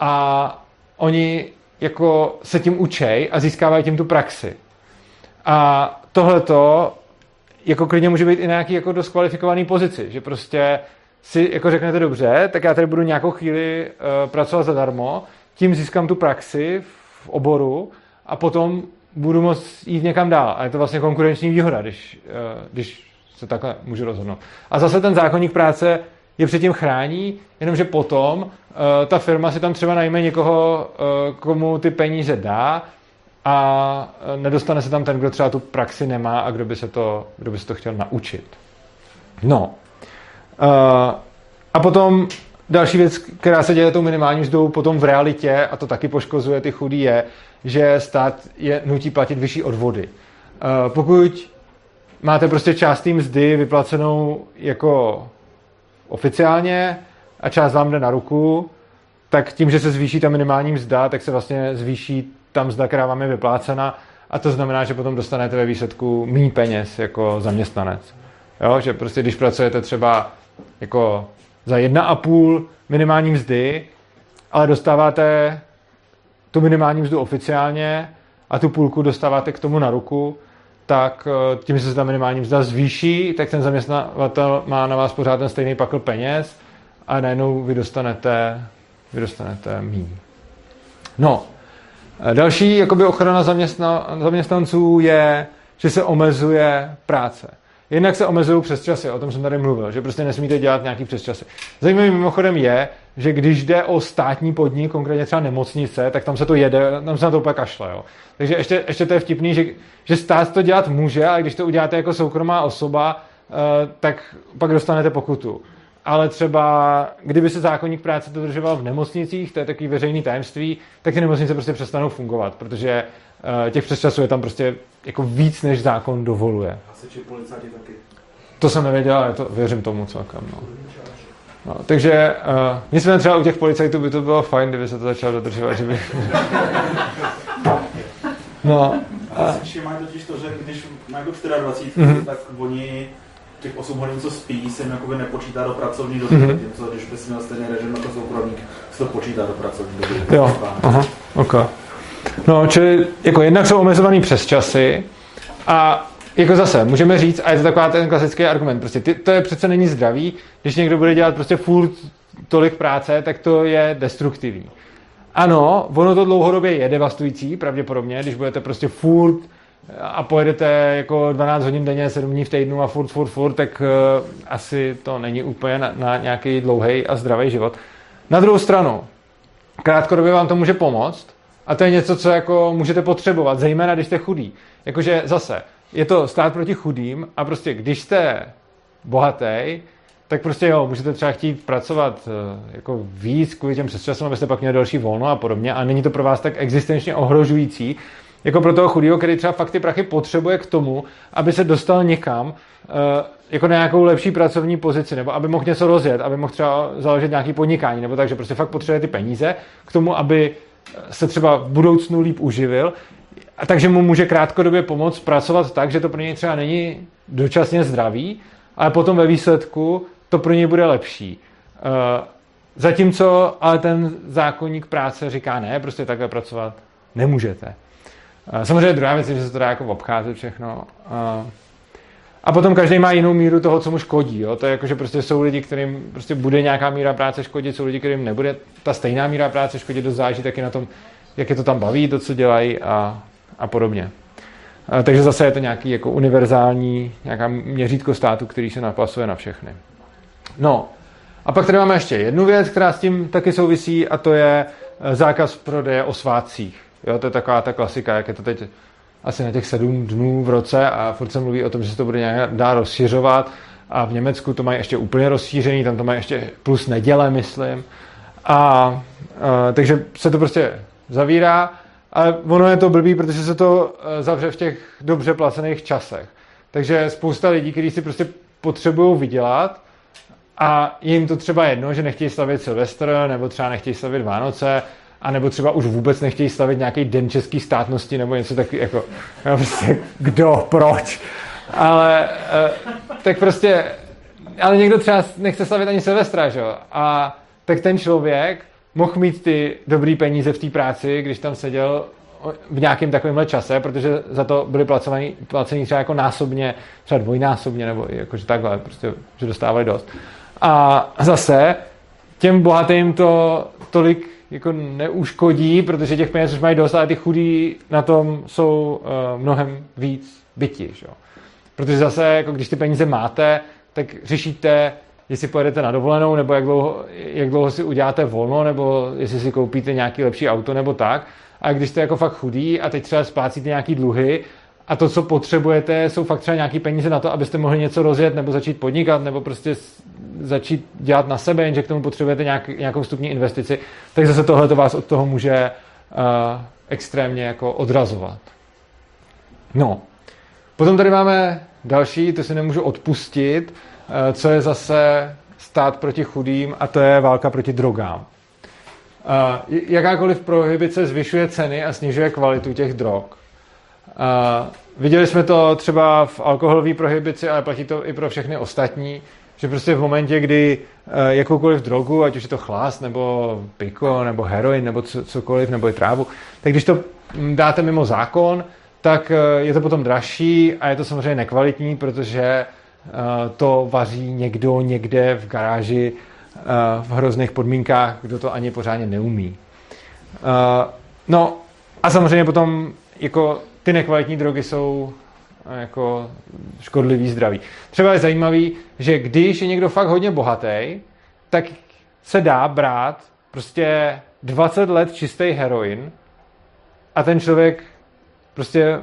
a oni jako se tím učej a získávají tím tu praxi. A tohleto jako klidně může být i nějaký jako dost kvalifikovaný pozici, že prostě si jako řeknete dobře, tak já tady budu nějakou chvíli uh, pracovat zadarmo, tím získám tu praxi v oboru a potom budu moct jít někam dál. A je to vlastně konkurenční výhoda, když, uh, když se takhle můžu rozhodnout. A zase ten zákonník práce je předtím chrání, jenomže potom uh, ta firma si tam třeba najme někoho, uh, komu ty peníze dá a uh, nedostane se tam ten, kdo třeba tu praxi nemá a kdo by se to, kdo by se to chtěl naučit. No. Uh, a potom další věc, která se děje tou minimální mzdou potom v realitě, a to taky poškozuje ty chudí, je, že stát je nutí platit vyšší odvody. Uh, pokud máte prostě část té mzdy vyplacenou jako oficiálně a část vám jde na ruku, tak tím, že se zvýší ta minimální mzda, tak se vlastně zvýší ta mzda, která vám je vyplácena a to znamená, že potom dostanete ve výsledku méně peněz jako zaměstnanec. Jo, že prostě když pracujete třeba jako za jedna a půl minimální mzdy, ale dostáváte tu minimální mzdu oficiálně a tu půlku dostáváte k tomu na ruku, tak eh, tím, že se ta minimální mzda zvýší, tak ten zaměstnavatel má na vás pořád ten stejný pakl peněz a najednou vy dostanete, vy dostanete míň. No, eh, další jakoby ochrana zaměstna, zaměstnanců je, že se omezuje práce. Jednak se omezují přes časy, o tom jsem tady mluvil, že prostě nesmíte dělat nějaký přes časy. Zajímavým mimochodem je, že když jde o státní podnik, konkrétně třeba nemocnice, tak tam se to jede, tam se na to úplně kašle. Jo. Takže ještě, ještě to je vtipný, že, že stát to dělat může, ale když to uděláte jako soukromá osoba, uh, tak pak dostanete pokutu. Ale třeba, kdyby se zákonník práce dodržoval v nemocnicích, to je takový veřejný tajemství, tak ty nemocnice prostě přestanou fungovat, protože těch přesčasů je tam prostě jako víc, než zákon dovoluje. Hasiči policajti taky. To jsem nevěděl, ale to věřím tomu celkem. No. No, takže uh, nicméně třeba u těch policajtů by to bylo fajn, kdyby se to začalo dodržovat, že by... <laughs> no. A... Hasiči mají totiž to, že když mají 24, mm-hmm. tak oni těch 8 hodin, co spí, se jim jakoby nepočítá do pracovní doby, mm-hmm. tím, když bys měl stejný režim jako soukromník, se to počítá do pracovní doby. Jo, aha, ok. No, čili jako jednak jsou omezovaný přes časy a jako zase, můžeme říct, a je to taková ten klasický argument, prostě ty, to je přece není zdravý, když někdo bude dělat prostě furt tolik práce, tak to je destruktivní. Ano, ono to dlouhodobě je devastující, pravděpodobně, když budete prostě furt a pojedete jako 12 hodin denně, 7 dní v týdnu a furt, furt, furt, tak uh, asi to není úplně na, na nějaký dlouhý a zdravý život. Na druhou stranu, krátkodobě vám to může pomoct a to je něco, co jako můžete potřebovat, zejména když jste chudý. Jakože zase, je to stát proti chudým a prostě když jste bohatý, tak prostě jo, můžete třeba chtít pracovat eh, jako víc kvůli těm přesčasům, abyste pak měli další volno a podobně a není to pro vás tak existenčně ohrožující, jako pro toho chudého, který třeba fakt ty prachy potřebuje k tomu, aby se dostal někam, eh, jako na nějakou lepší pracovní pozici, nebo aby mohl něco rozjet, aby mohl třeba založit nějaký podnikání, nebo tak, že prostě fakt potřebuje ty peníze k tomu, aby se třeba v budoucnu líp uživil, a takže mu může krátkodobě pomoct pracovat tak, že to pro něj třeba není dočasně zdravý, ale potom ve výsledku to pro něj bude lepší. Eh, zatímco ale ten zákonník práce říká ne, prostě takhle pracovat nemůžete. Eh, samozřejmě druhá věc je, že se to dá jako obcházet všechno. A potom každý má jinou míru toho, co mu škodí. Jo? To je jako, že prostě jsou lidi, kterým prostě bude nějaká míra práce škodit, jsou lidi, kterým nebude ta stejná míra práce škodit, dost záleží taky na tom, jak je to tam baví, to, co dělají a, a podobně. A, takže zase je to nějaký jako univerzální, nějaká měřítko státu, který se napasuje na všechny. No, a pak tady máme ještě jednu věc, která s tím taky souvisí, a to je e, zákaz prodeje o svátcích. Jo, to je taková ta klasika, jak je to teď asi na těch sedm dnů v roce a furt se mluví o tom, že se to bude nějak dá rozšiřovat a v Německu to mají ještě úplně rozšířený, tam to mají ještě plus neděle, myslím. A, a takže se to prostě zavírá, ale ono je to blbý, protože se to e, zavře v těch dobře placených časech. Takže spousta lidí, kteří si prostě potřebují vydělat a jim to třeba jedno, že nechtějí slavit Silvestr, nebo třeba nechtějí slavit Vánoce, a nebo třeba už vůbec nechtějí slavit nějaký den české státnosti nebo něco takového, jako, <laughs> no prostě, kdo, proč. Ale eh, tak prostě, ale někdo třeba nechce slavit ani Silvestra, že jo? A tak ten člověk mohl mít ty dobrý peníze v té práci, když tam seděl v nějakém takovémhle čase, protože za to byli placení, placení třeba jako násobně, třeba dvojnásobně, nebo jakože takhle, prostě, že dostávali dost. A zase těm bohatým to tolik jako neuškodí, protože těch peněz už mají dost, ale ty chudí na tom jsou uh, mnohem víc byti. Že? Protože zase, jako když ty peníze máte, tak řešíte, jestli pojedete na dovolenou, nebo jak dlouho, jak dlouho si uděláte volno, nebo jestli si koupíte nějaký lepší auto, nebo tak. A když jste jako fakt chudí a teď třeba splácíte nějaký dluhy a to, co potřebujete, jsou fakt třeba nějaký peníze na to, abyste mohli něco rozjet, nebo začít podnikat, nebo prostě začít dělat na sebe, jenže k tomu potřebujete nějak, nějakou vstupní investici, tak zase tohle to vás od toho může uh, extrémně jako odrazovat. No, potom tady máme další, to si nemůžu odpustit, uh, co je zase stát proti chudým a to je válka proti drogám. Uh, jakákoliv prohibice zvyšuje ceny a snižuje kvalitu těch drog. Uh, viděli jsme to třeba v alkoholové prohibici, ale platí to i pro všechny ostatní. Že prostě v momentě, kdy eh, jakoukoliv drogu, ať už je to chlast, nebo piko, nebo heroin, nebo cokoliv, nebo i trávu, tak když to mm, dáte mimo zákon, tak eh, je to potom dražší a je to samozřejmě nekvalitní, protože eh, to vaří někdo někde v garáži v hrozných podmínkách, kdo to ani pořádně neumí. No a samozřejmě potom jako ty nekvalitní drogy jsou jako škodlivý zdraví. Třeba je zajímavý, že když je někdo fakt hodně bohatý, tak se dá brát prostě 20 let čistý heroin a ten člověk prostě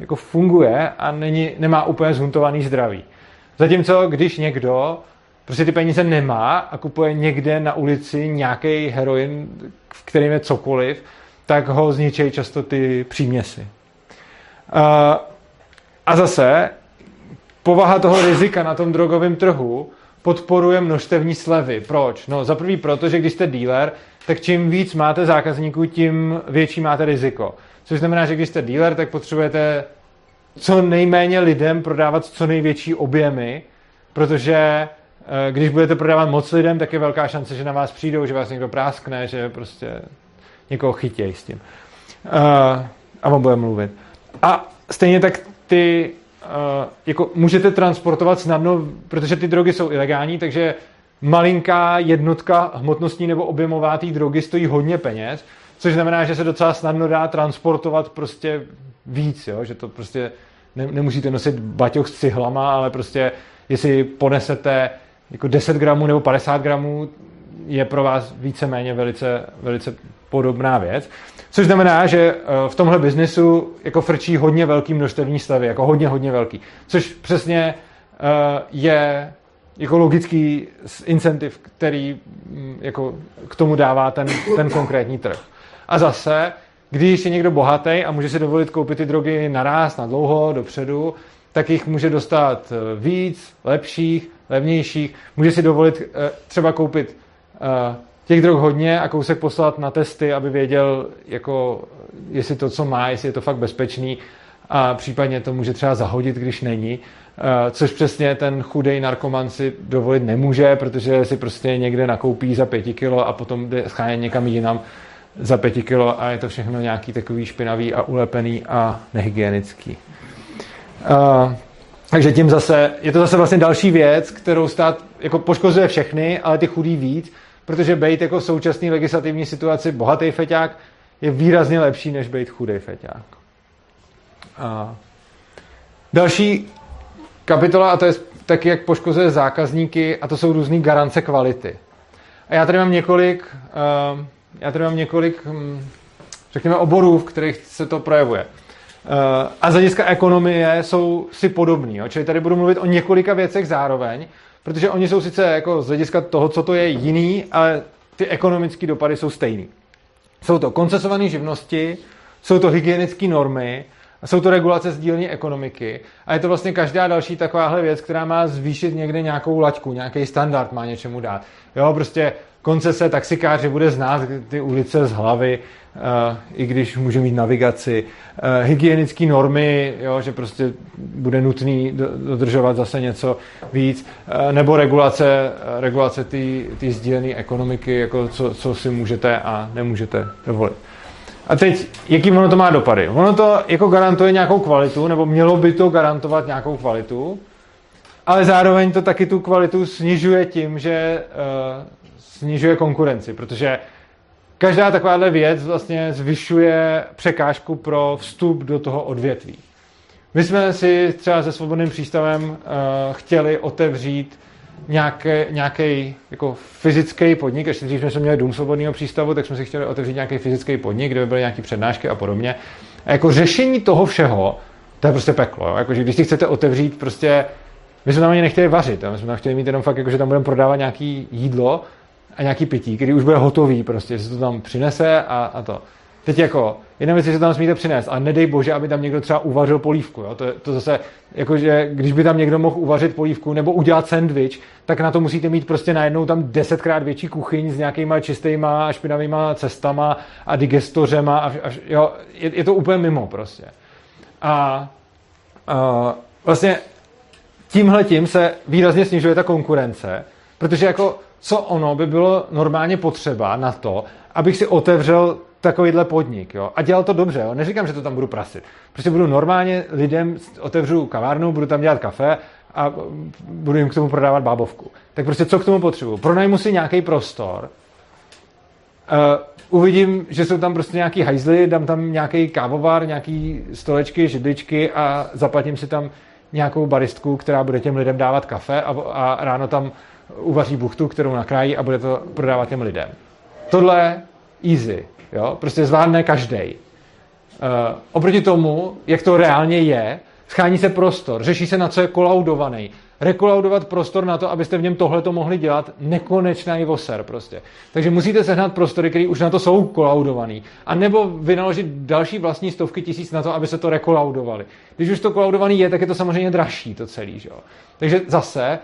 jako funguje a není, nemá úplně zhuntovaný zdraví. Zatímco když někdo prostě ty peníze nemá a kupuje někde na ulici nějaký heroin, v kterým je cokoliv, tak ho zničejí často ty příměsi. Uh, a zase povaha toho rizika na tom drogovém trhu podporuje množstevní slevy. Proč? No za prvý proto, že když jste dealer, tak čím víc máte zákazníků, tím větší máte riziko. Což znamená, že když jste dealer, tak potřebujete co nejméně lidem prodávat co největší objemy, protože eh, když budete prodávat moc lidem, tak je velká šance, že na vás přijdou, že vás někdo práskne, že prostě někoho chytějí s tím. Uh, a on bude mluvit. A stejně tak ty uh, jako můžete transportovat snadno, protože ty drogy jsou ilegální, takže malinká jednotka hmotnostní nebo objemová té drogy stojí hodně peněz, což znamená, že se docela snadno dá transportovat prostě víc, jo? že to prostě ne, nemusíte nosit baťoch s cihlama, ale prostě jestli ponesete jako 10 gramů nebo 50 gramů, je pro vás víceméně velice, velice podobná věc. Což znamená, že eh, v tomhle biznesu jako frčí hodně velký množstevní stavy, jako hodně, hodně velký. Což přesně eh, je jako logický incentiv, který mm, jako k tomu dává ten, ten konkrétní trh. A zase, když je někdo bohatý a může si dovolit koupit ty drogy naraz, na dlouho, dopředu, tak jich může dostat eh, víc, lepších, levnějších. Může si dovolit třeba koupit těch drog hodně a kousek poslat na testy, aby věděl, jako, jestli to, co má, jestli je to fakt bezpečný a případně to může třeba zahodit, když není. Eh, což přesně ten chudej narkoman si dovolit nemůže, protože si prostě někde nakoupí za pěti kilo a potom jde schánět někam jinam za pěti kilo a je to všechno nějaký takový špinavý a ulepený a nehygienický. Uh, takže tím zase, je to zase vlastně další věc, kterou stát jako poškozuje všechny, ale ty chudý víc, protože být jako v současné legislativní situaci bohatý feťák je výrazně lepší, než být chudý feťák. A další kapitola, a to je taky, jak poškozuje zákazníky, a to jsou různé garance kvality. A já tady mám několik, uh, já tady mám několik, um, řekněme, oborů, v kterých se to projevuje. a z hlediska ekonomie jsou si podobní. Čili tady budu mluvit o několika věcech zároveň, protože oni jsou sice jako z hlediska toho, co to je jiný, ale ty ekonomické dopady jsou stejný. Jsou to koncesované živnosti, jsou to hygienické normy, jsou to regulace sdílení ekonomiky a je to vlastně každá další takováhle věc, která má zvýšit někde nějakou laťku, nějaký standard má něčemu dát. Jo, prostě koncese taxikáři bude znát ty ulice z hlavy, uh, i když může mít navigaci. Uh, hygienické normy, jo, že prostě bude nutný dodržovat zase něco víc. Uh, nebo regulace, regulace té sdílené ekonomiky, jako co, co si můžete a nemůžete dovolit. A teď, jaký ono to má dopady? Ono to jako garantuje nějakou kvalitu, nebo mělo by to garantovat nějakou kvalitu, ale zároveň to taky tu kvalitu snižuje tím, že uh, snižuje konkurenci, protože každá takováhle věc vlastně zvyšuje překážku pro vstup do toho odvětví. My jsme si třeba se svobodným přístavem uh, chtěli otevřít nějaký jako fyzický podnik, ještě dřív jsme měli dům svobodného přístavu, tak jsme si chtěli otevřít nějaký fyzický podnik, kde by byly nějaké přednášky a podobně. A jako řešení toho všeho, to je prostě peklo. Jo? Jako, že když si chcete otevřít prostě, my jsme tam ani nechtěli vařit, my jsme tam chtěli mít jenom fakt, jako, že tam budeme prodávat nějaký jídlo a nějaký pití, který už bude hotový, prostě, že se to tam přinese a, a to. Teď jako, jedna věc že tam smíte přinést, a nedej bože, aby tam někdo třeba uvařil polívku. Jo? To, to zase, jakože, když by tam někdo mohl uvařit polívku nebo udělat sendvič, tak na to musíte mít prostě najednou tam desetkrát větší kuchyň s nějakýma čistýma a špinavýma cestama a digestořema a, a jo, je, je, to úplně mimo prostě. A, a vlastně tímhle tím se výrazně snižuje ta konkurence, protože jako co ono by bylo normálně potřeba na to, abych si otevřel takovýhle podnik, jo, a dělal to dobře, jo, neříkám, že to tam budu prasit. Prostě budu normálně lidem, otevřu kavárnu, budu tam dělat kafe a budu jim k tomu prodávat bábovku. Tak prostě co k tomu potřebuju? Pronajmu si nějaký prostor, uh, uvidím, že jsou tam prostě nějaký hajzly, dám tam nějaký kávovar, nějaký stolečky, židličky a zaplatím si tam nějakou baristku, která bude těm lidem dávat kafe a, a ráno tam uvaří buchtu, kterou nakrájí a bude to prodávat těm lidem. Tohle easy. Jo? Prostě zvládne každý. Uh, oproti tomu, jak to reálně je, schání se prostor, řeší se na co je kolaudovaný. Rekolaudovat prostor na to, abyste v něm tohle to mohli dělat, nekonečný voser prostě. Takže musíte sehnat prostory, které už na to jsou kolaudovaný. A nebo vynaložit další vlastní stovky tisíc na to, aby se to rekolaudovali. Když už to kolaudovaný je, tak je to samozřejmě dražší to celý. Že? Takže zase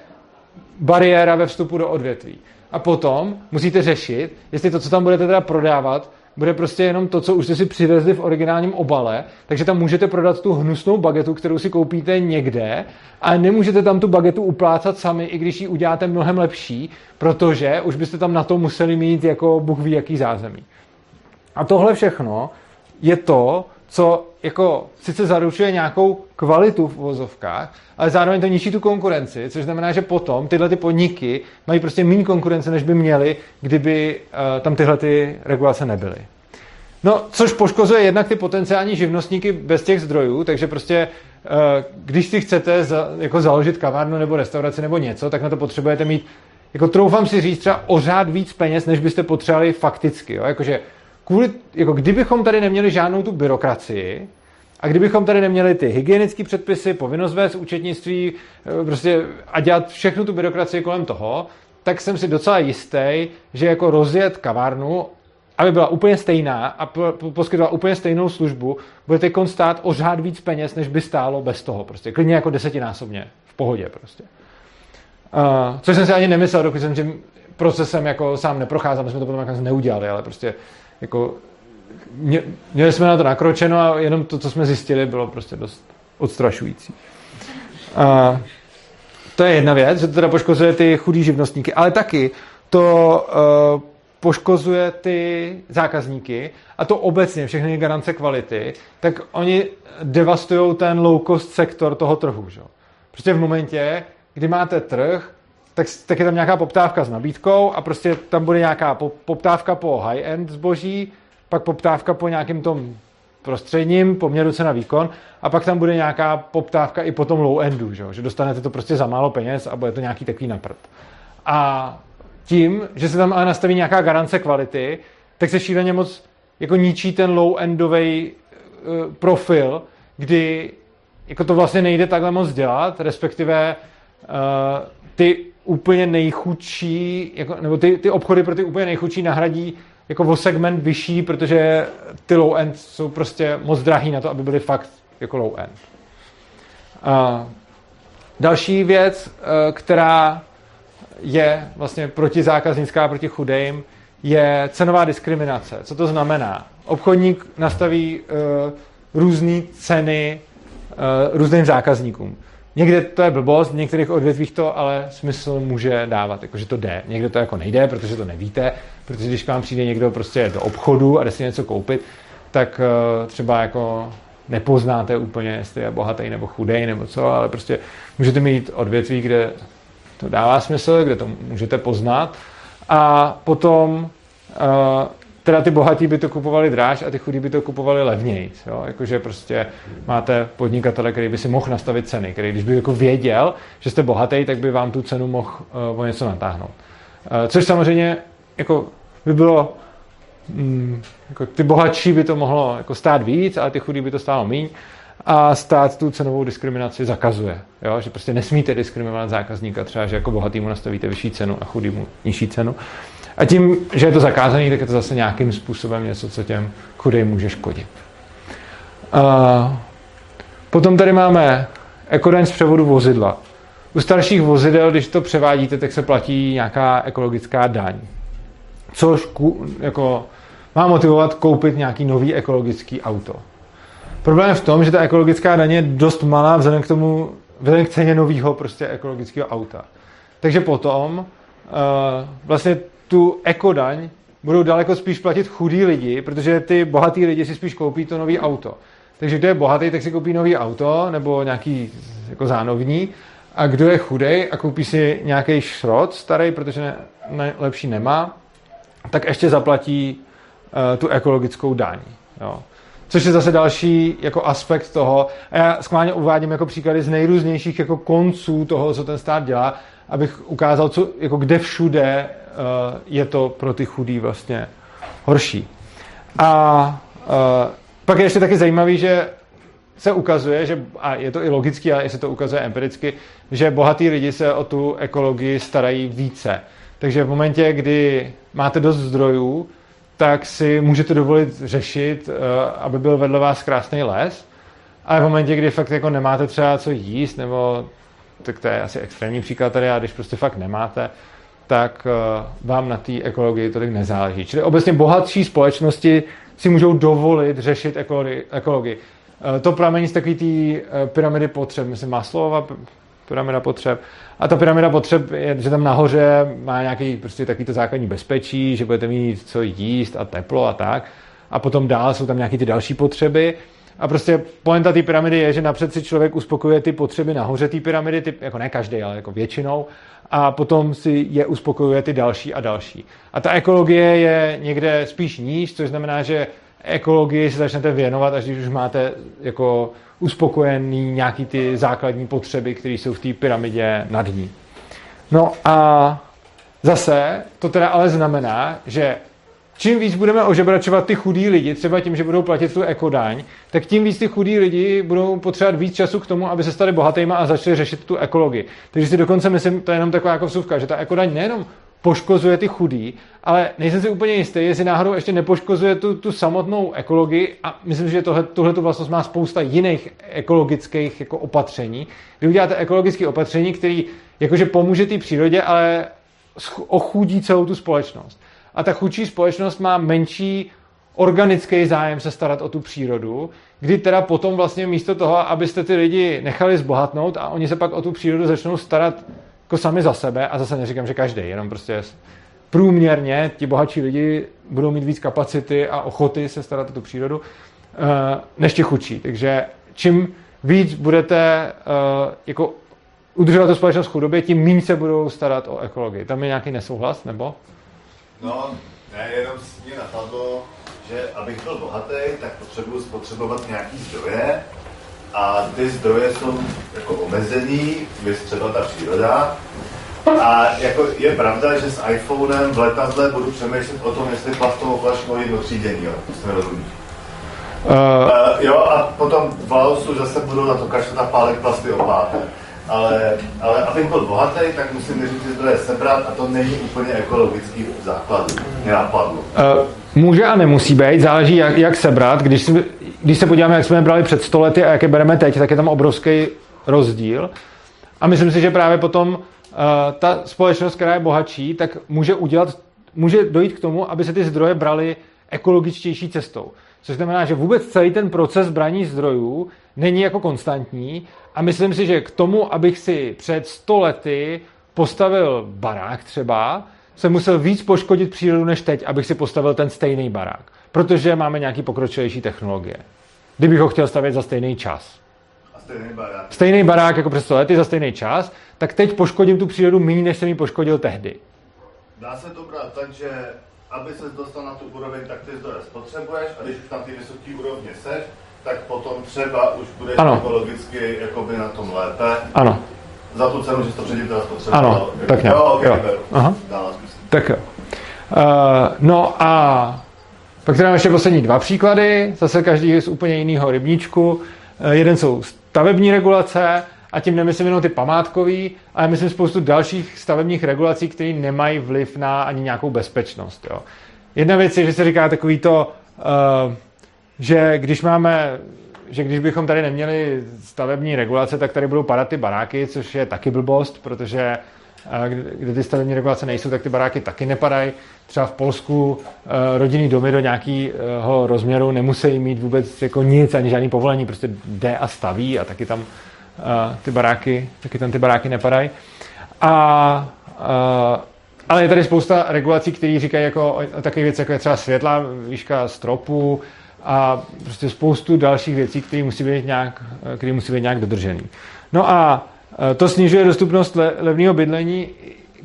bariéra ve vstupu do odvětví. A potom musíte řešit, jestli to, co tam budete teda prodávat, bude prostě jenom to, co už jste si přivezli v originálním obale, takže tam můžete prodat tu hnusnou bagetu, kterou si koupíte někde, a nemůžete tam tu bagetu uplácat sami, i když ji uděláte mnohem lepší, protože už byste tam na to museli mít jako Bůh ví jaký zázemí. A tohle všechno je to, co jako sice zaručuje nějakou kvalitu v vozovkách, ale zároveň to ničí tu konkurenci, což znamená, že potom tyhle ty podniky mají prostě méně konkurence, než by měly, kdyby uh, tam tyhle ty regulace nebyly. No, což poškozuje jednak ty potenciální živnostníky bez těch zdrojů, takže prostě uh, když si chcete za, jako založit kavárnu nebo restauraci nebo něco, tak na to potřebujete mít, jako troufám si říct, třeba o víc peněz, než byste potřebovali fakticky. Jo? Jakože kvůli, jako kdybychom tady neměli žádnou tu byrokracii, a kdybychom tady neměli ty hygienické předpisy, povinnost vést účetnictví eh, prostě a dělat všechnu tu byrokracii kolem toho, tak jsem si docela jistý, že jako rozjet kavárnu, aby byla úplně stejná a poskytovala úplně stejnou službu, bude teď stát o řád víc peněz, než by stálo bez toho. Prostě klidně jako desetinásobně. V pohodě prostě. Uh, což jsem si ani nemyslel, dokud jsem tím procesem jako sám neprocházel, my jsme to potom jako neudělali, ale prostě jako měli jsme na to nakročeno a jenom to, co jsme zjistili, bylo prostě dost odstrašující. A to je jedna věc, že to teda poškozuje ty chudý živnostníky, ale taky to uh, poškozuje ty zákazníky a to obecně všechny garance kvality, tak oni devastují ten low cost sektor toho trhu. Že? Prostě v momentě, kdy máte trh, tak, tak je tam nějaká poptávka s nabídkou a prostě tam bude nějaká poptávka po high-end zboží, pak poptávka po nějakém tom prostředním poměru cena výkon a pak tam bude nějaká poptávka i po tom low endu, že, že dostanete to prostě za málo peněz a bude to nějaký takový naprd. A tím, že se tam ale nastaví nějaká garance kvality, tak se šíleně moc jako ničí ten low endový uh, profil kdy jako to vlastně nejde takhle moc dělat, respektive uh, ty úplně nejchudší, jako, nebo ty, ty obchody pro ty úplně nejchudší nahradí jako o segment vyšší, protože ty low end jsou prostě moc drahý na to, aby byly fakt jako low end. Uh, další věc, uh, která je vlastně protizákaznická, proti chudým, je cenová diskriminace. Co to znamená? Obchodník nastaví uh, různé ceny uh, různým zákazníkům. Někde to je blbost, v některých odvětvích to ale smysl může dávat, jakože to jde. Někde to jako nejde, protože to nevíte, protože když k vám přijde někdo prostě do obchodu a jde si něco koupit, tak uh, třeba jako nepoznáte úplně, jestli je bohatý nebo chudej nebo co, ale prostě můžete mít odvětví, kde to dává smysl, kde to můžete poznat. A potom uh, teda ty bohatí by to kupovali dráž a ty chudí by to kupovali levněji. Jakože prostě máte podnikatele, který by si mohl nastavit ceny, který když by jako věděl, že jste bohatý, tak by vám tu cenu mohl uh, o něco natáhnout. Uh, což samozřejmě jako by bylo mm, jako ty bohatší by to mohlo jako stát víc, ale ty chudí by to stálo méně a stát tu cenovou diskriminaci zakazuje. Jo? Že prostě nesmíte diskriminovat zákazníka, třeba, že jako bohatýmu nastavíte vyšší cenu a chudýmu nižší cenu. A tím, že je to zakázané, tak je to zase nějakým způsobem něco, co těm chudým může škodit. A potom tady máme ekodaň z převodu vozidla. U starších vozidel, když to převádíte, tak se platí nějaká ekologická daň. Což jako, má motivovat koupit nějaký nový ekologický auto. Problém je v tom, že ta ekologická daně je dost malá vzhledem k tomu, vzhledem k ceně nového prostě ekologického auta. Takže potom uh, vlastně tu ekodaň budou daleko spíš platit chudí lidi, protože ty bohatý lidi si spíš koupí to nový auto. Takže kdo je bohatý, tak si koupí nový auto nebo nějaký jako zánovní a kdo je chudej a koupí si nějaký šrot starý, protože ne, ne, lepší nemá, tak ještě zaplatí uh, tu ekologickou daň. Jo. Což je zase další jako aspekt toho. A já schválně uvádím jako příklady z nejrůznějších jako konců toho, co ten stát dělá, abych ukázal, co, jako kde všude je to pro ty chudý vlastně horší. A uh, pak je ještě taky zajímavý, že se ukazuje, že, a je to i logicky, ale se to ukazuje empiricky, že bohatí lidi se o tu ekologii starají více. Takže v momentě, kdy máte dost zdrojů, tak si můžete dovolit řešit, eh, aby byl vedle vás krásný les, ale v momentě, kdy fakt jako nemáte třeba co jíst, nebo tak to je asi extrémní příklad tady, a když prostě fakt nemáte, tak eh, vám na té ekologii tolik nezáleží. Čili obecně bohatší společnosti si můžou dovolit řešit ekologii. Eh, to pramení z takové té pyramidy potřeb, myslím Maslova pyramida potřeb. A ta pyramida potřeb je, že tam nahoře má nějaký prostě takový to základní bezpečí, že budete mít co jíst a teplo a tak. A potom dál jsou tam nějaké ty další potřeby. A prostě poenta té pyramidy je, že napřed si člověk uspokojuje ty potřeby nahoře té pyramidy, ty, jako ne každý, ale jako většinou, a potom si je uspokojuje ty další a další. A ta ekologie je někde spíš níž, což znamená, že ekologii se začnete věnovat, až když už máte jako uspokojený nějaký ty základní potřeby, které jsou v té pyramidě nad ní. No a zase to teda ale znamená, že čím víc budeme ožebračovat ty chudí lidi, třeba tím, že budou platit tu ekodaň, tak tím víc ty chudí lidi budou potřebovat víc času k tomu, aby se stali bohatýma a začali řešit tu ekologii. Takže si dokonce myslím, to je jenom taková jako vsuvka, že ta ekodaň nejenom poškozuje ty chudý, ale nejsem si úplně jistý, jestli náhodou ještě nepoškozuje tu, tu samotnou ekologii a myslím, že tohle, tuhle tu vlastnost má spousta jiných ekologických jako opatření. Vy uděláte ekologické opatření, které jakože pomůže té přírodě, ale ochudí celou tu společnost. A ta chudší společnost má menší organický zájem se starat o tu přírodu, kdy teda potom vlastně místo toho, abyste ty lidi nechali zbohatnout a oni se pak o tu přírodu začnou starat jako sami za sebe, a zase neříkám, že každý, jenom prostě průměrně ti bohatší lidi budou mít víc kapacity a ochoty se starat o tu přírodu, eh, než ti chudší. Takže čím víc budete eh, jako udržovat tu společnost v chudobě, tím méně se budou starat o ekologii. Tam je nějaký nesouhlas, nebo? No, ne, jenom si mě napadlo, že abych byl bohatý, tak potřebuji spotřebovat nějaký zdroje a ty zdroje jsou jako omezený, vys třeba ta příroda. A jako je pravda, že s iPhonem v letadle budu přemýšlet o tom, jestli plastovou flašku jít do třídění, jo, to rozumí. Uh, uh, jo, a potom v Laosu zase budou na to kašlat a pálit plasty opáté. Ale, ale abych byl bohatý, tak musím než ty zdroje sebrat a to není úplně ekologický základ. Mě napadlo. Uh, může a nemusí být, záleží jak, jak sebrat. Když, když se podíváme, jak jsme brali před stolety a jaké bereme teď, tak je tam obrovský rozdíl. A myslím si, že právě potom uh, ta společnost, která je bohatší, tak může udělat, může dojít k tomu, aby se ty zdroje brali ekologičtější cestou. Což znamená, že vůbec celý ten proces braní zdrojů není jako konstantní a myslím si, že k tomu, abych si před 100 lety postavil barák třeba, jsem musel víc poškodit přírodu než teď, abych si postavil ten stejný barák. Protože máme nějaký pokročilejší technologie. Kdybych ho chtěl stavět za stejný čas. A stejný barák. Stejný barák jako před 100 lety za stejný čas, tak teď poškodím tu přírodu méně, než jsem ji poškodil tehdy. Dá se to brát tak, že aby se dostal na tu úroveň, tak ty zdroje spotřebuješ a když už tam ty vysoké úrovně seš, tak potom třeba už budeš ano. ekologicky jakoby na tom lépe. Ano. Za tu cenu, že to předtím teda spotřeboval. Ano, tak nějak. Jo, okay, jo. Aha. Tak jo. Uh, no a pak tady máme ještě poslední dva příklady, zase každý z úplně jiného rybníčku. Uh, jeden jsou stavební regulace, a tím nemyslím jenom ty památkový, ale myslím spoustu dalších stavebních regulací, které nemají vliv na ani nějakou bezpečnost. Jo. Jedna věc je, že se říká takový to, uh, že když máme že když bychom tady neměli stavební regulace, tak tady budou padat ty baráky, což je taky blbost, protože eh, kde ty stavební regulace nejsou, tak ty baráky taky nepadají. Třeba v Polsku eh, rodinný domy do nějakého rozměru nemusí mít vůbec jako nic, ani žádný povolení, prostě jde a staví a taky tam ty baráky, taky tam ty baráky nepadají. A, a ale je tady spousta regulací, které říkají jako o takové věci, jako je třeba světla, výška stropu a prostě spoustu dalších věcí, které musí být nějak, které musí být nějak dodržený. No a to snižuje dostupnost le, levného bydlení,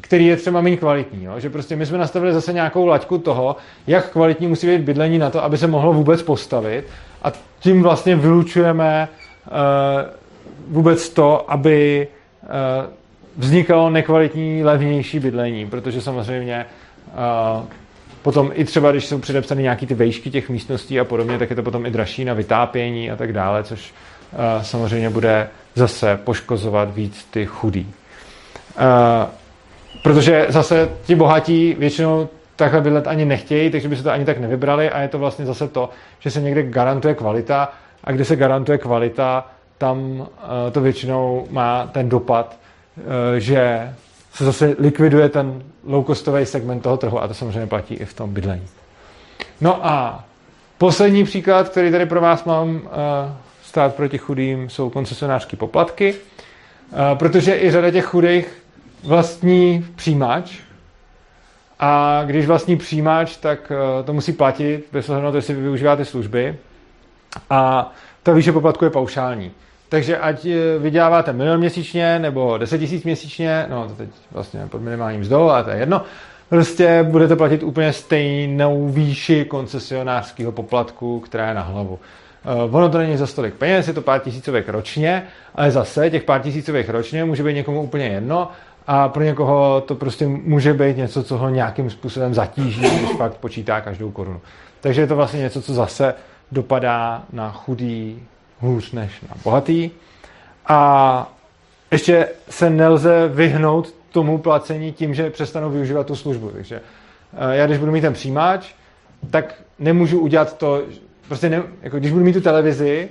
který je třeba méně kvalitní. Jo? Že prostě my jsme nastavili zase nějakou laťku toho, jak kvalitní musí být bydlení na to, aby se mohlo vůbec postavit a tím vlastně vylučujeme uh, vůbec to, aby eh, vznikalo nekvalitní, levnější bydlení, protože samozřejmě eh, potom i třeba, když jsou předepsány nějaký ty vejšky těch místností a podobně, tak je to potom i dražší na vytápění a tak dále, což eh, samozřejmě bude zase poškozovat víc ty chudý. Protože zase ti bohatí většinou takhle bydlet ani nechtějí, takže by se to ani tak nevybrali a je to vlastně zase to, že se někde garantuje kvalita a kde se garantuje kvalita, tam eh, to většinou má ten dopad, eh, že se zase likviduje ten low-costový segment toho trhu a to samozřejmě platí i v tom bydlení. No a poslední příklad, který tady pro vás mám eh, stát proti chudým, jsou koncesionářské poplatky, protože i řada těch chudých vlastní přijímač a když vlastní přijímač, tak to musí platit bez ohledu na to, jestli využíváte služby a ta výše poplatku je paušální. Takže ať eh, vyděláváte milion měsíčně nebo 10 tisíc měsíčně, no to teď vlastně pod minimálním mzdou, ale to je jedno, prostě budete platit úplně stejnou výši koncesionářského poplatku, která je na hlavu. Uh, ono to není za stolik peněz, je to pár tisícovek ročně, ale zase těch pár tisícovek ročně může být někomu úplně jedno a pro někoho to prostě může být něco, co ho nějakým způsobem zatíží, když fakt počítá každou korunu. Takže je to vlastně něco, co zase dopadá na chudý hůř než na bohatý. A ještě se nelze vyhnout tomu placení tím, že přestanu využívat tu službu. Takže eh, já když budu mít ten přijímač, tak nemůžu udělat to, prostě ne, jako když budu mít tu televizi,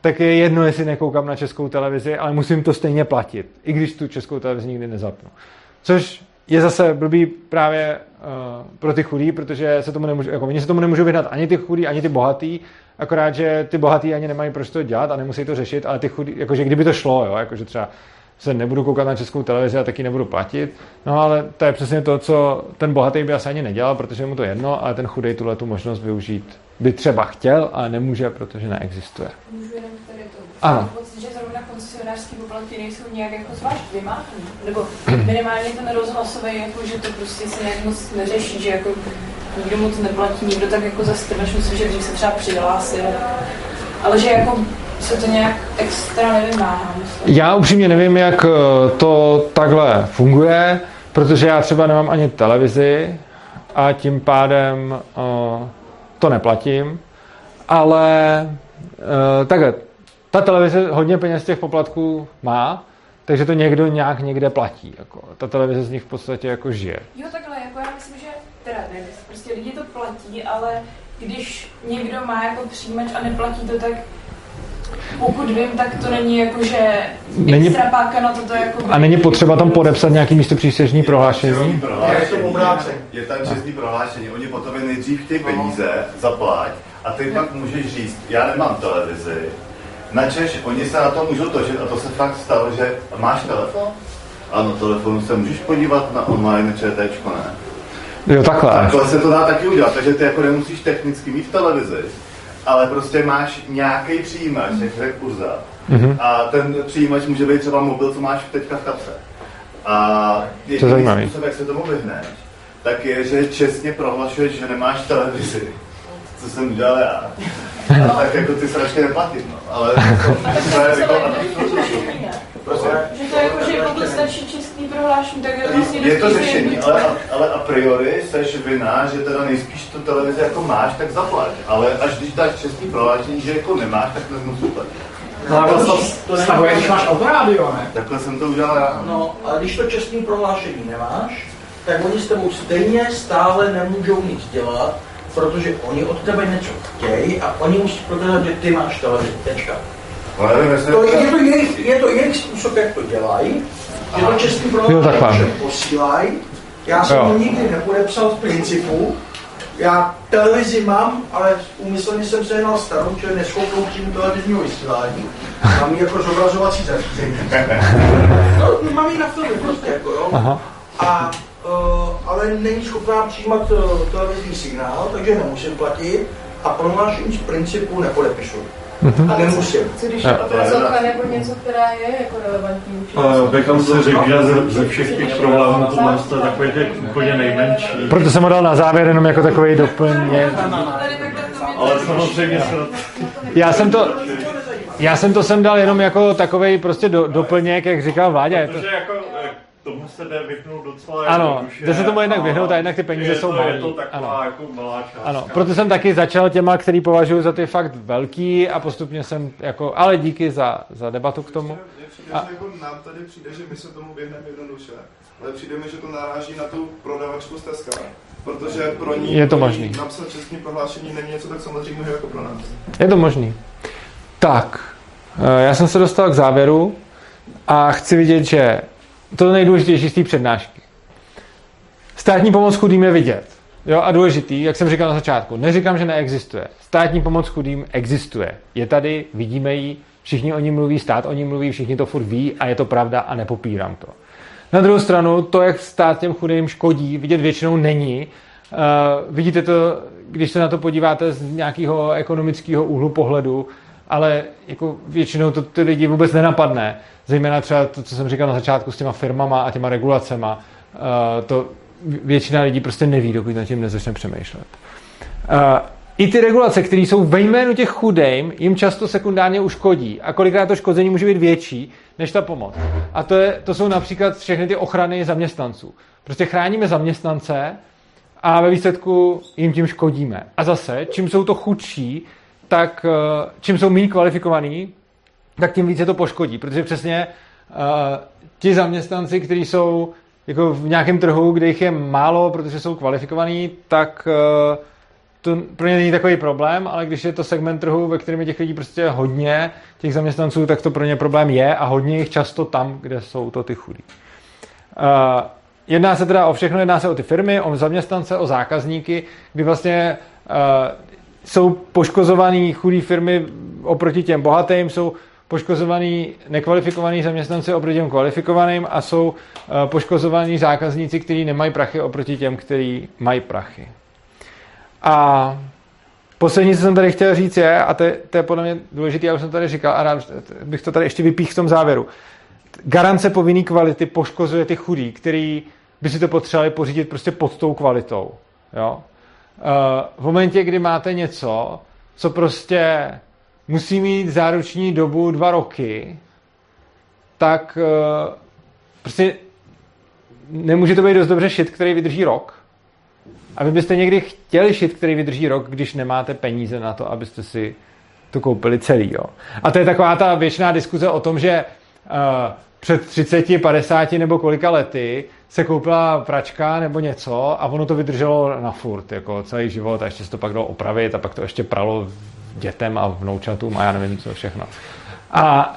tak je jedno, jestli nekoukám na českou televizi, ale musím to stejně platit, i když tu českou televizi nikdy nezapnu. Což je zase blbý právě uh, pro ty chudí, protože se tomu nemůžu, jako oni se tomu nemůžou vyhnat ani ty chudí, ani ty bohatý, akorát, že ty bohatý ani nemají proč to dělat a nemusí to řešit, ale ty chudí, jakože kdyby to šlo, jo, jakože třeba se nebudu koukat na českou televizi a taky nebudu platit. No ale to je přesně to, co ten bohatý by asi ani nedělal, protože mu to jedno, ale ten chudej tuhle tu možnost využít by třeba chtěl, ale nemůže, protože neexistuje. Můžu jenom tady to. Ano. Pocit, že zrovna koncesionářské poplatky nejsou nějak jako zvlášť vymáhaný. Nebo minimálně ten rozhlasový, jako, že to prostě se nějak moc neřeší, že jako nikdo moc neplatí, nikdo tak jako zastrneš, myslím, že dřív se třeba přihlásil. Ale že jako se to nějak extra nevymáhá. Já upřímně nevím, jak eh, to takhle funguje, protože já třeba nemám ani televizi a tím pádem uh, to neplatím. ale uh, takhle, ta televize hodně peněz těch poplatků má, takže to někdo nějak někde platí. Jako. Ta televize z nich v podstatě jako žije. Jo, takhle, jako já myslím, že teda ne, prostě lidi to platí, ale když někdo má jako přijímač a neplatí to, tak pokud vím, tak to není jako, že není, extra páka na to, jako... A není potřeba tam podepsat nějaký místo přísežní prohlášení? Je tam čestný prohlášení. Oni potom nejdřív chtějí peníze, zaplať, a ty pak můžeš říct, já nemám televizi, načež oni se na to můžou točit, a to se fakt stalo, že máš telefon? Ano, telefonu se můžeš podívat na online ČTčko, ne? Jo, takhle. Takhle se to dá taky udělat, takže ty jako nemusíš technicky mít televizi, ale prostě máš nějaký přijímač, jak řekl Urza, mm-hmm. a ten přijímač může být třeba mobil, co máš teďka v kapse. A jediný způsob, jak se tomu vyhneš, tak je, že čestně prohlašuješ, že nemáš televizi. Co jsem udělal já. <laughs> A tak jako ty sračky neplatím, no. Ale <laughs> to, je jako... Prostě. Že to jako, že pokud stačí prohlášení, tak je vlastně Je to řešení, ale, ale a priori seš vina, že teda nejspíš tu televizi jako máš, tak zaplať. Ale až když dáš čestný prohlášení, že jako nemáš, tak nemusíš platit. No, ale to, to stahuje, když máš autorádio, ne? Takhle jsem to udělal já. No, ale když to čestný prohlášení nemáš, tak oni s tebou stejně stále nemůžou nic dělat, protože oni od tebe něco chtějí a oni musí prokázat, že ty máš televizi. Tečka. No, to, je, to jejich, je to jejich způsob, jak to dělají. Je to český že posílají. Já jsem to nikdy nepodepsal v principu. Já televizi mám, ale úmyslně jsem se jednal starou, čili neschopnou přímo televizního vysílání. Mám ji jako zobrazovací zařízení. <laughs> No, mám ji na filmy prostě, jako jo. Aha. A uh, ale není schopná přijímat uh, televizní signál, takže nemusím platit a prohlášení z principu nepodepisu. Mm-hmm. A nemusím. Co když je obrazovka nebo něco, která je jako relevantní? Bekam se řekl, že ze, všech těch problémů to je takový těch úplně nejmenší. Proto jsem ho dal na závěr jenom jako takový doplně. Ale samozřejmě se... Já jsem to... Já jsem to sem dal jenom jako takový prostě do, doplněk, jak říkal Vláďa. Protože jako tomu se jde vyhnout docela Ano, jde se tomu jednak vyhnout a jednak ty peníze je jsou to, malé. Je to taková ano. jako malá částka. Ano, proto jsem taky začal těma, který považuji za ty fakt velký a postupně jsem jako, ale díky za, za debatu k tomu. Mně přijde, a... že jako nám tady přijde, že my se tomu vyhneme jednoduše, ale přijde mi, že to naráží na tu prodavačku z Teska. Protože pro ní je to možný. napsat čestní prohlášení není něco tak samozřejmě jako pro nás. Je to možný. Tak, eh, já jsem se dostal k závěru a chci vidět, že to nejdůležitější z té přednášky. Státní pomoc chudým je vidět. Jo, a důležitý, jak jsem říkal na začátku, neříkám, že neexistuje. Státní pomoc chudým existuje. Je tady, vidíme ji, všichni o ní mluví, stát o ní mluví, všichni to furt ví a je to pravda a nepopírám to. Na druhou stranu, to, jak stát těm chudým škodí, vidět většinou není. Uh, vidíte to, když se na to podíváte z nějakého ekonomického úhlu pohledu, ale jako většinou to ty lidi vůbec nenapadne. Zejména třeba to, co jsem říkal na začátku s těma firmama a těma regulacema. Uh, to většina lidí prostě neví, dokud nad tím nezačne přemýšlet. Uh, I ty regulace, které jsou ve jménu těch chudým, jim často sekundárně uškodí. A kolikrát to škození může být větší než ta pomoc. A to, je, to jsou například všechny ty ochrany zaměstnanců. Prostě chráníme zaměstnance a ve výsledku jim tím škodíme. A zase, čím jsou to chudší, tak uh, čím jsou méně kvalifikovaní, tak tím více to poškodí, protože přesně uh, ti zaměstnanci, kteří jsou jako v nějakém trhu, kde jich je málo, protože jsou kvalifikovaní, tak uh, to pro ně není takový problém, ale když je to segment trhu, ve kterém je těch lidí prostě hodně, těch zaměstnanců, tak to pro ně problém je a hodně jich často tam, kde jsou to ty chudí. Uh, jedná se teda o všechno, jedná se o ty firmy, o zaměstnance, o zákazníky, kdy vlastně jsou poškozovaný chudý firmy oproti těm bohatým, jsou poškozovaný nekvalifikovaní zaměstnanci oproti těm kvalifikovaným a jsou uh, poškozovaní zákazníci, kteří nemají prachy oproti těm, kteří mají prachy. A poslední, co jsem tady chtěl říct je, a to je, to je podle mě důležité, já už jsem tady říkal a rád bych to tady ještě vypích v tom závěru. Garance povinný kvality poškozuje ty chudí, který by si to potřebovali pořídit prostě pod tou kvalitou. Jo? Uh, v momentě, kdy máte něco, co prostě musí mít záruční dobu dva roky, tak uh, prostě nemůže to být dost dobře šit, který vydrží rok. A vy byste někdy chtěli šit, který vydrží rok, když nemáte peníze na to, abyste si to koupili celý. Jo. A to je taková ta věčná diskuze o tom, že uh, před 30, 50 nebo kolika lety se koupila pračka nebo něco a ono to vydrželo na furt, jako celý život a ještě se to pak dalo opravit a pak to ještě pralo dětem a vnoučatům a já nevím co všechno. A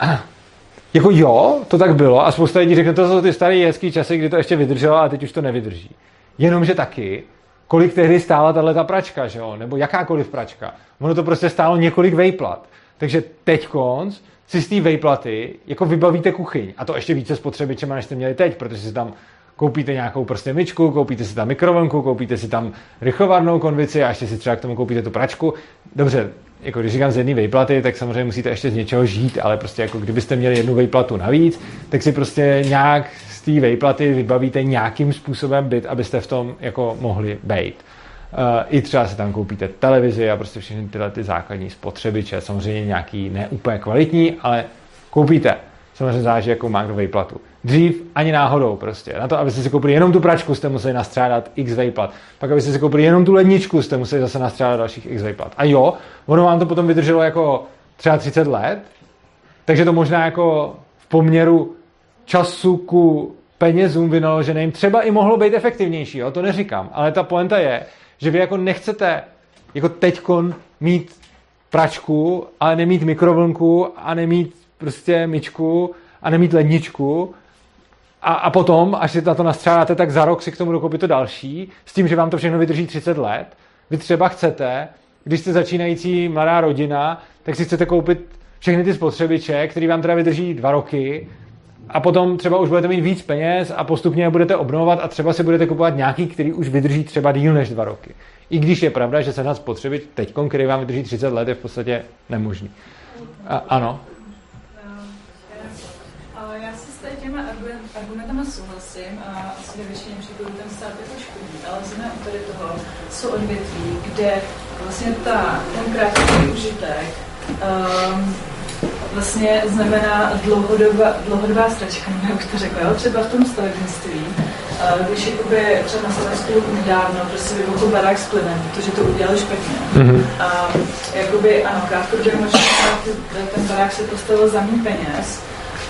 <clears throat> jako jo, to tak bylo a spousta lidí řekne, to jsou ty staré hezký časy, kdy to ještě vydrželo a teď už to nevydrží. Jenomže taky, kolik tehdy stála tahle ta pračka, že jo? nebo jakákoliv pračka. Ono to prostě stálo několik vejplat. Takže teď konc si z té vejplaty jako vybavíte kuchyň. A to ještě více spotřebičema, než jste měli teď, protože si tam koupíte nějakou prostě myčku, koupíte si tam mikrovlnku, koupíte si tam rychlovarnou konvici a ještě si třeba k tomu koupíte tu pračku. Dobře, jako když říkám z jedné vejplaty, tak samozřejmě musíte ještě z něčeho žít, ale prostě jako kdybyste měli jednu vejplatu navíc, tak si prostě nějak z té vejplaty vybavíte nějakým způsobem byt, abyste v tom jako mohli být. Uh, I třeba si tam koupíte televizi a prostě všechny tyhle ty základní spotřebiče, samozřejmě nějaký neúplně kvalitní, ale koupíte. Samozřejmě záleží, jakou má kdo vejplatu. Dřív ani náhodou prostě. Na to, abyste si koupili jenom tu pračku, jste museli nastřádat x vejplat. Pak, abyste si koupili jenom tu ledničku, jste museli zase nastřádat dalších x vejplat. A jo, ono vám to potom vydrželo jako třeba 30 let, takže to možná jako v poměru času ku penězům vynaloženým třeba i mohlo být efektivnější, jo? to neříkám. Ale ta poenta je, že vy jako nechcete jako teďkon mít pračku, ale nemít mikrovlnku a nemít prostě myčku a nemít ledničku a, a potom, až si na to nastřádáte, tak za rok si k tomu dokoupíte další, s tím, že vám to všechno vydrží 30 let. Vy třeba chcete, když jste začínající mladá rodina, tak si chcete koupit všechny ty spotřebiče, který vám teda vydrží dva roky a potom třeba už budete mít víc peněz a postupně je budete obnovovat a třeba si budete kupovat nějaký, který už vydrží třeba díl než dva roky. I když je pravda, že se nás spotřebit teď, který vám vydrží 30 let, je v podstatě nemožný. A, ano. těma argumentama souhlasím a asi ve většině případů ten stát jako škodí, ale u tady toho jsou odvětví, kde vlastně ta, ten krátký užitek um, vlastně znamená dlouhodobá, dlouhodobá stračka, jak to řekla, jo? třeba v tom stavebnictví, když jakoby třeba na Slovensku nedávno prostě vybuchl barák s plynem, protože to udělali špatně. Mm-hmm. A jakoby ano, krátkodobě možná ten barák se postavil za méně peněz,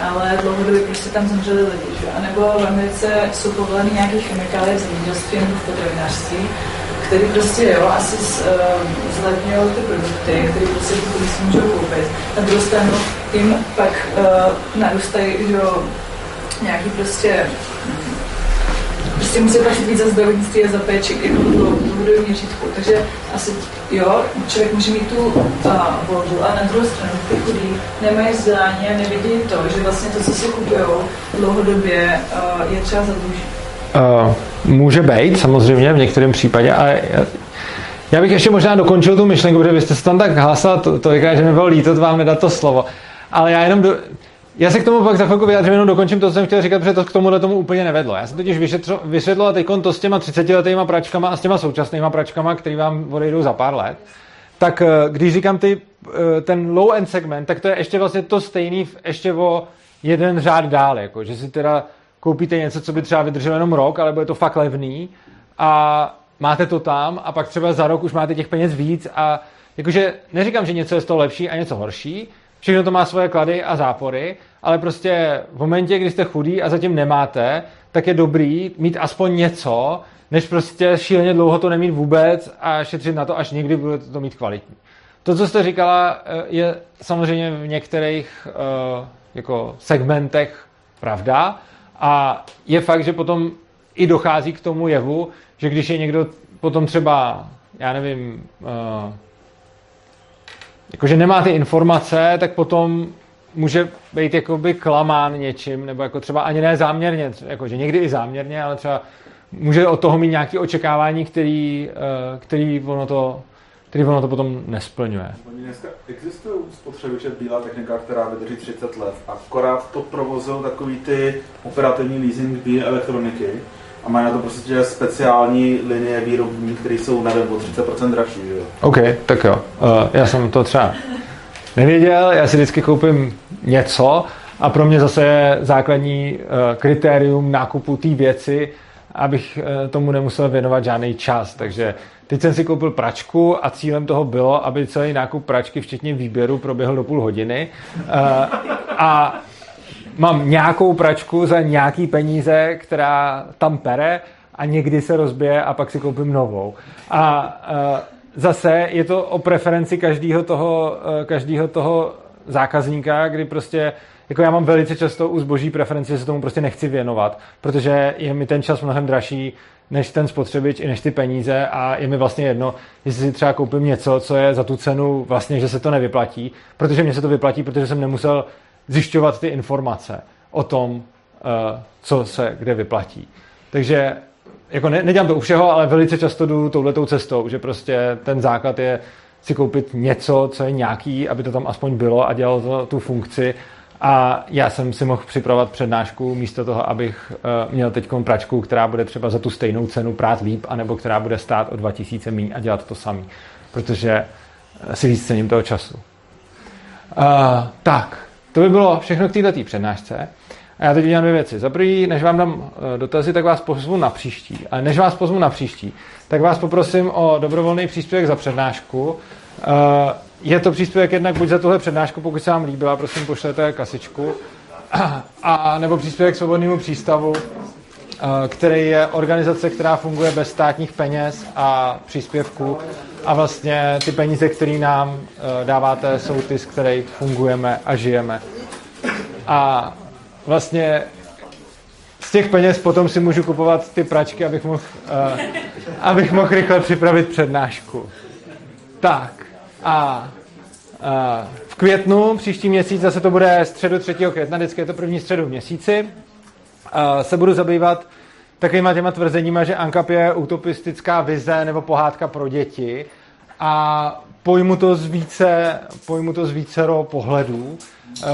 ale dlouhodobě prostě tam zemřeli lidi. Že? A nebo v Americe jsou povoleny nějaké chemikálie v zemědělství nebo v potravinářství, který prostě jo, asi z, uh, ty produkty, které prostě ty si můžou koupit. Na druhou stranu jim pak uh, narůstají že nějaký prostě prostě musí platit víc za zdravotnictví a za péči jako dlouhodobý měřítku. Takže asi jo, člověk může mít tu uh, volbu a na druhou stranu ty chudí nemají vzdělání a nevidí to, že vlastně to, co si kupují dlouhodobě, uh, je třeba zadlužit. Uh, může být, samozřejmě, v některém případě, ale já, bych ještě možná dokončil tu myšlenku, protože vy jste se tam tak hlásal, to, to že mi bylo líto vám nedat to slovo. Ale já jenom do, já se k tomu pak za chvilku vyjádřím, jenom dokončím to, co jsem chtěl říkat, protože to k tomuhle tomu úplně nevedlo. Já jsem totiž vysvětloval teď to s těma 30 letýma pračkama a s těma současnýma pračkama, který vám odejdou za pár let. Tak eh, když říkám ty, eh, ten low end segment, tak to je ještě vlastně to stejný ještě o jeden řád dál, jako, že si teda koupíte něco, co by třeba vydrželo jenom rok, ale bude to fakt levný a máte to tam a pak třeba za rok už máte těch peněz víc a jakože neříkám, že něco je z toho lepší a něco horší, všechno to má svoje klady a zápory, ale prostě v momentě, kdy jste chudý a zatím nemáte, tak je dobrý mít aspoň něco, než prostě šíleně dlouho to nemít vůbec a šetřit na to, až někdy budete to mít kvalitní. To, co jste říkala, eh, je samozřejmě v některých uh, jako segmentech pravda a je fakt, že potom i dochází k tomu jevu, že když je někdo potom třeba, já nevím, uh, jakože nemá ty informace, tak potom může být jakoby klamán něčím, nebo jako třeba ani ne záměrně, jakože někdy i záměrně, ale třeba může od toho mít nějaké očekávání, který, eh, který ono to který ono to potom nesplňuje. Oni dneska existují spotřebiče bílá technika, která vydrží 30 let, akorát to provozují takový ty operativní leasing bílé elektroniky a mají na to prostě speciální linie výrobní, které jsou, nevím, o 30% dražší, že jo? OK, tak jo. Uh, já jsem to třeba nevěděl, já si vždycky koupím něco a pro mě zase je základní uh, kritérium nákupu té věci, abych eh, tomu nemusel věnovat žádný čas. Takže teď jsem si koupil pračku a cílem toho bylo, aby celý nákup pračky, včetně výběru, proběhl do půl hodiny. A mám nějakou pračku za nějaký peníze, která tam pere a někdy se rozbije a pak si koupím novou. A zase je to o preferenci každého toho, každého toho zákazníka, kdy prostě jako já mám velice často u zboží preferenci, že se tomu prostě nechci věnovat, protože je mi ten čas mnohem dražší než ten spotřebič i než ty peníze a je mi vlastně jedno, jestli si třeba koupím něco, co je za tu cenu vlastně, že se to nevyplatí, protože mě se to vyplatí, protože jsem nemusel zjišťovat ty informace o tom, eh, co se kde vyplatí. Takže jako ne, nedělám to u všeho, ale velice často jdu touhletou cestou, že prostě ten základ je si koupit něco, co je nějaký, aby to tam aspoň bylo a dělalo to tu funkci a já jsem si mohl připravovat přednášku místo toho, abych uh, měl teď pračku, která bude třeba za tu stejnou cenu prát líp, anebo která bude stát o 2000 míň a dělat to samý. Protože eh, si víc cením toho času. Uh, tak, to by bylo všechno k této přednášce. A já teď udělám dvě věci. Za prvý, než vám dám dotazy, tak vás pozvu na příští. Ale než vás pozvu na příští, tak vás poprosím o dobrovolný příspěvek za přednášku. Je to příspěvek jednak buď za tuhle přednášku, pokud se vám líbila, prosím pošlete kasičku, <clears throat> a nebo příspěvek svobodnému přístavu, eh, který je organizace, která funguje bez státních peněz a příspěvků a vlastně ty peníze, které nám eh, dáváte, jsou ty, z kterých fungujeme a žijeme. A vlastně z těch peněz potom si můžu kupovat ty pračky, abych mohl, uh, abych mohl rychle připravit přednášku. Tak. A v květnu, příští měsíc, zase to bude středu 3. května, vždycky je to první středu v měsíci, se budu zabývat takovýma těma tvrzeníma, že ANKAP je utopistická vize nebo pohádka pro děti a pojmu to z více, pojmu to z vícero pohledů,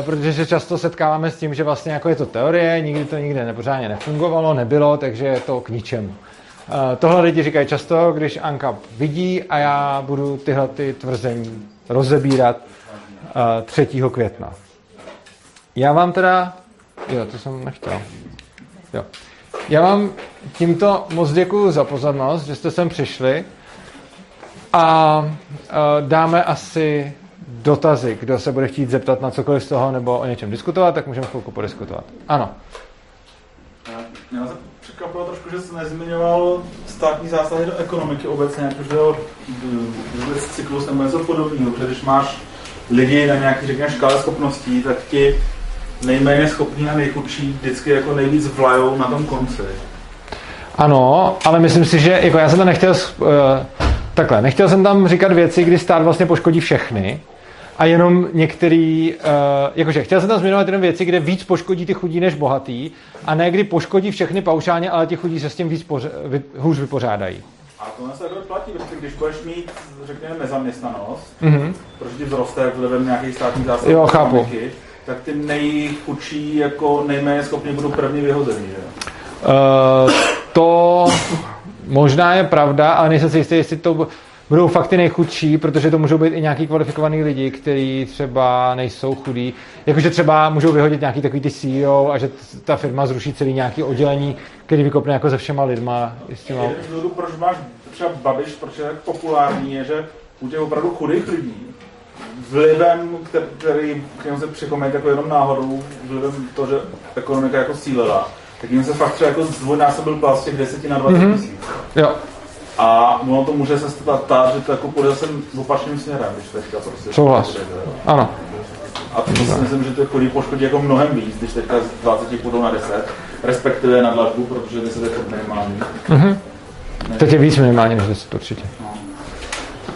protože se často setkáváme s tím, že vlastně jako je to teorie, nikdy to nikde nepořádně nefungovalo, nebylo, takže je to k ničemu. Tohle lidi říkají často, když ANKAP vidí a já budu tyhle ty tvrzení rozebírat 3. května. Já vám teda... Jo, to jsem nechtěl. Jo. Já vám tímto moc děkuji za pozornost, že jste sem přišli a dáme asi dotazy. Kdo se bude chtít zeptat na cokoliv z toho nebo o něčem diskutovat, tak můžeme chvilku podiskutovat. Ano. Já překvapilo trošku, že jsi nezmiňoval státní zásahy do ekonomiky obecně, jakože o cyklus nebo něco podobného, protože když máš lidi na nějaký, řekněme, škále schopností, tak ti nejméně schopní a nejchudší vždycky jako nejvíc vlajou na tom konci. Ano, ale myslím si, že jako já jsem to nechtěl uh, takhle, nechtěl jsem tam říkat věci, kdy stát vlastně poškodí všechny, a jenom některý, uh, jakože chtěl jsem tam zmiňovat jenom věci, kde víc poškodí ty chudí než bohatý a ne kdy poškodí všechny paušálně, ale ti chudí se s tím víc poř- vy, hůř vypořádají. A to se takhle platí, protože když budeš mít, řekněme, nezaměstnanost, mm-hmm. protože ti vzroste vlivem nějakých státních zásahů, jo, chápu. tak ty nejchudší, jako nejméně schopní budou první vyhozený, že? Uh, to možná je pravda, ale nejsem si jistý, jestli to budou fakt ty nejchudší, protože to můžou být i nějaký kvalifikovaný lidi, kteří třeba nejsou chudí. Jakože třeba můžou vyhodit nějaký takový ty CEO a že ta firma zruší celý nějaký oddělení, který vykopne jako se všema lidma. Těma... Jeden proč máš třeba Babiš, proč je tak populární, je, že u těch opravdu chudých lidí vlivem, který, který k němu se přichomí jako jenom náhodou, vlivem to, že ekonomika jako sílela, tak jim se fakt třeba jako zdvojnásobil plat z těch 10 na 20 mhm. tisíc. Mm-hmm. Jo. A ono to může se stát tak, že to jako půjde zase opačným směrem, když teďka prostě... Souhlas. Ano. A to si myslím, že to chodí poškodí jako mnohem víc, když teďka z 20 půjdou na 10, respektive na dlažbu, protože 10 je to minimální. Mhm. Teď je víc minimální než 10 určitě. No.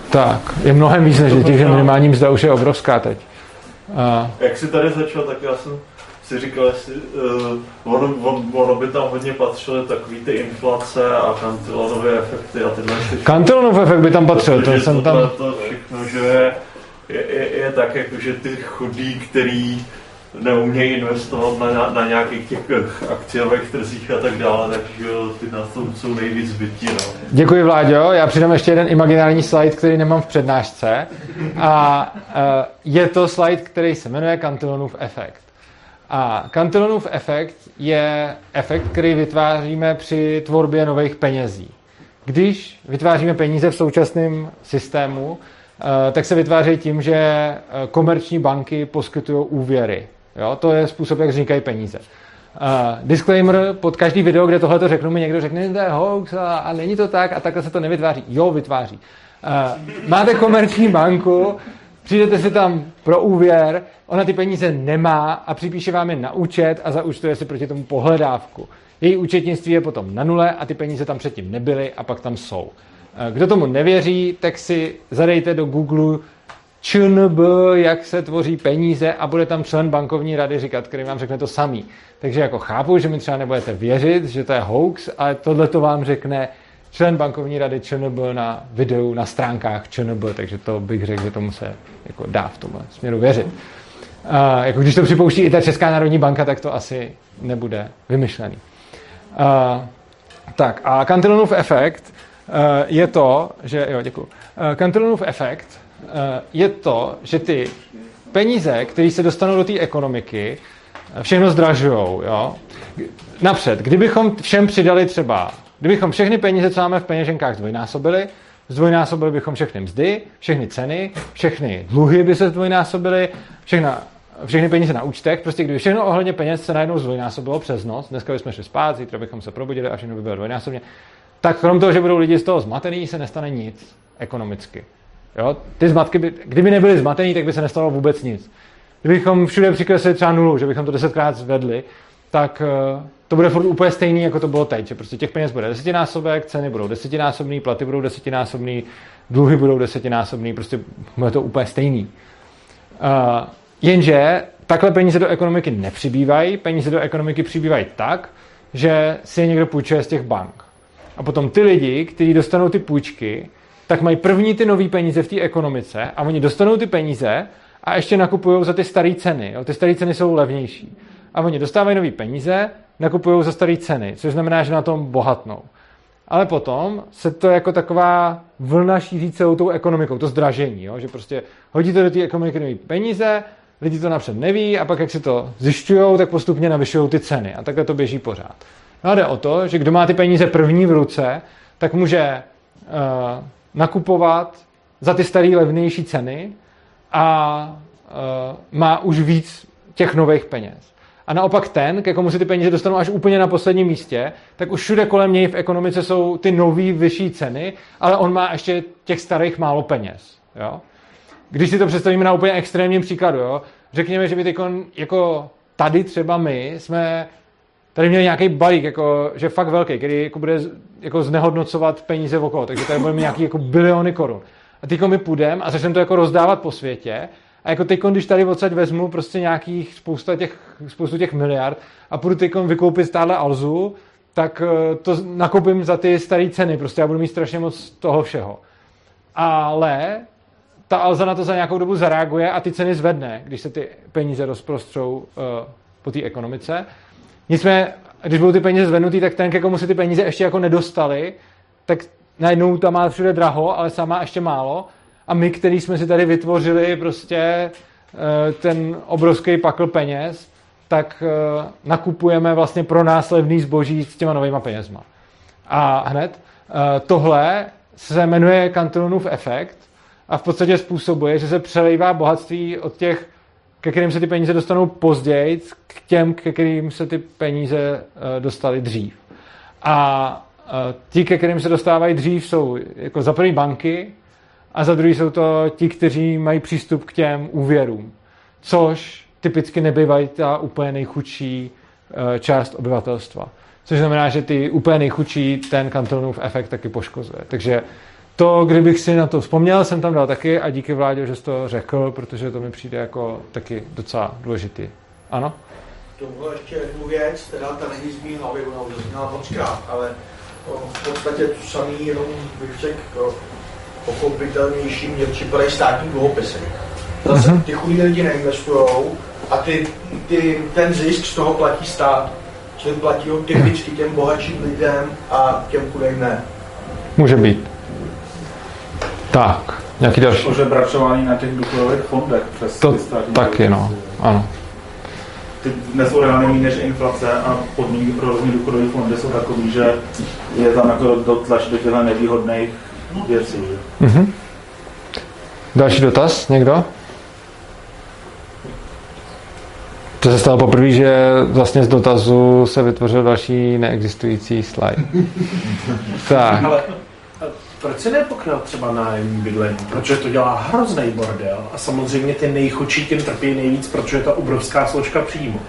Tak, je mnohem víc než těch, že minimální mzda už je obrovská teď. A... Jak jsi tady začal, tak já jsem si říkal, jestli uh, ono, on, ono by tam hodně patřily takový ty inflace a kantilonové efekty a tyhle všechno. Kantilonov efekt by tam patřil, to jsem tam... To všechno, že je, je, je tak, jako, že ty chudí, který neumějí investovat na, na nějakých těch akciových trzích a tak dále, takže ty na tom jsou nejvíc zbytí. No. Děkuji Vláďo, já přidám ještě jeden imaginární slide, který nemám v přednášce a uh, je to slide, který se jmenuje Cantillonův efekt. A Cantillonův efekt je efekt, který vytváříme při tvorbě nových penězí. Když vytváříme peníze v současném systému, eh, tak se vytváří tím, že eh, komerční banky poskytují úvěry. Jo? To je způsob, jak vznikají peníze. Uh, disclaimer, pod každý video, kde tohle to řeknu, mi někdo řekne, to je hoax a, a není to tak a takhle se to nevytváří. Jo, vytváří. Uh, máte komerční banku, přijdete si tam pro úvěr, ona ty peníze nemá a připíše vám je na účet a zaúčtuje si proti tomu pohledávku. Její účetnictví je potom na nule a ty peníze tam předtím nebyly a pak tam jsou. Uh, kdo tomu nevěří, tak si zadejte do Google ČNB, jak se tvoří peníze a bude tam člen bankovní rady říkat, který vám řekne to samý. Takže jako chápu, že mi třeba nebudete věřit, že to je hoax, ale tohle to vám řekne člen bankovní rady ČNB na videu na stránkách ČNB, takže to bych řekl, že tomu se jako dá v tomhle směru věřit. A jako když to připouští i ta Česká národní banka, tak to asi nebude vymyšlený. A, tak a Cantillonův efekt je to, že, jo, děkuji. Cantillonův efekt je to, že ty peníze, které se dostanou do té ekonomiky, všechno zdražujou. Jo? Napřed, kdybychom všem přidali třeba, kdybychom všechny peníze, co máme v peněženkách, zdvojnásobili, zdvojnásobili bychom všechny mzdy, všechny ceny, všechny dluhy by se zdvojnásobily, všechna, všechny peníze na účtech, prostě kdyby všechno ohledně peněz se najednou zdvojnásobilo přes noc, dneska bychom šli spát, zítra bychom se probudili a všechno by bylo dvojnásobně, tak krom toho, že budou lidi z toho zmatený, se nestane nic ekonomicky. Jo? Ty zmatky by, kdyby nebyly zmatený, tak by se nestalo vůbec nic. Kdybychom všude přikreslili třeba nulu, že bychom to desetkrát zvedli, tak uh, to bude furt úplně stejný, jako to bylo teď. Že prostě těch peněz bude desetinásobek, ceny budou desetinásobný, platy budou desetinásobný, dluhy budou desetinásobný, prostě bude to úplně stejný. Uh, jenže takhle peníze do ekonomiky nepřibývají, peníze do ekonomiky přibývají tak, že si je někdo půjčuje z těch bank. A potom ty lidi, kteří dostanou ty půjčky, tak mají první ty nové peníze v té ekonomice a oni dostanou ty peníze a ještě nakupují za ty staré ceny. Jo? Ty staré ceny jsou levnější. A oni dostávají nové peníze, nakupují za staré ceny, což znamená, že na tom bohatnou. Ale potom se to jako taková vlna šíří celou tou ekonomikou, to zdražení, jo? že prostě hodíte do té ekonomiky nové peníze, lidi to napřed neví a pak, jak si to zjišťují, tak postupně navyšují ty ceny a takhle to běží pořád. No a jde o to, že kdo má ty peníze první v ruce, tak může uh, nakupovat za ty staré levnější ceny a uh, má už víc těch nových peněz. A naopak ten, ke komu se ty peníze dostanou až úplně na posledním místě, tak už všude kolem něj v ekonomice jsou ty nový vyšší ceny, ale on má ještě těch starých málo peněz. Jo? Když si to představíme na úplně extrémním příkladu, jo? řekněme, že by teď jako tady třeba my jsme tady měli nějaký balík, jako, že fakt velký, který jako bude jako znehodnocovat peníze okolo, takže tady budeme nějaký jako biliony korun. A teď my půjdeme a začneme to jako rozdávat po světě. A jako teď, když tady odsaď vezmu prostě nějakých spousta těch, spoustu těch miliard a půjdu teď vykoupit stále Alzu, tak eh, to nakoupím za ty staré ceny, prostě já budu mít strašně moc toho všeho. Ale ta Alza na to za nějakou dobu zareaguje a ty ceny zvedne, když se ty peníze rozprostřou uh, po té ekonomice. Nicméně, když budou ty peníze zvednutý, tak ten, ke komu se ty peníze ještě jako nedostali, tak najednou tam má všude draho, ale má ještě málo. A my, který jsme si tady vytvořili prostě eh, ten obrovský pakl peněz, tak eh, nakupujeme vlastně pro následný zboží s těma novýma penězma. A hned eh, tohle se jmenuje Cantillonův efekt a v podstatě způsobuje, že se přelejvá bohatství od těch, ke kterým se ty peníze dostanou později, k těm, ke kterým se ty peníze dostaly dřív. A ti, ke kterým se dostávají dřív, jsou jako za první banky a za druhý jsou to ti, kteří mají přístup k těm úvěrům, což typicky nebývají ta úplně nejchudší eh, část obyvatelstva. Což znamená, že ty úplně nejchudší ten kantonův efekt taky poškozuje. Takže to, kdybych si na to vzpomněl, jsem tam dal taky a díky vládě, že jsi to řekl, protože to mi přijde jako taky docela důležitý. Ano? To bylo ještě jednu věc, teda ta není z hlavy, ona už zazněla mockrát, ale v podstatě to samý, jenom bych řekl, pochopitelnější mě připadají státní dluhopisy. Zase uh-huh. ty chudí lidi neinvestují a ty, ty, ten zisk z toho platí stát. Čili platí ho typicky těm bohatším lidem a těm chudým ne. Může být. Tak, nějaký další. Ožebračování na těch důchodových fondech přes to taky, no, ano. ty dnes o reálně než inflace a podmínky pro různý důchodový fondy jsou takový, že je tam jako dotlač do těchto nevýhodných věcí. Mm-hmm. Další dotaz, někdo? To se stalo poprvé, že vlastně z dotazu se vytvořil další neexistující slide. <laughs> tak. Ale proč se nepokryl třeba nájemní bydlení? Protože to dělá hrozný bordel a samozřejmě ty nejchudší tím trpí nejvíc, protože je to obrovská složka příjmu.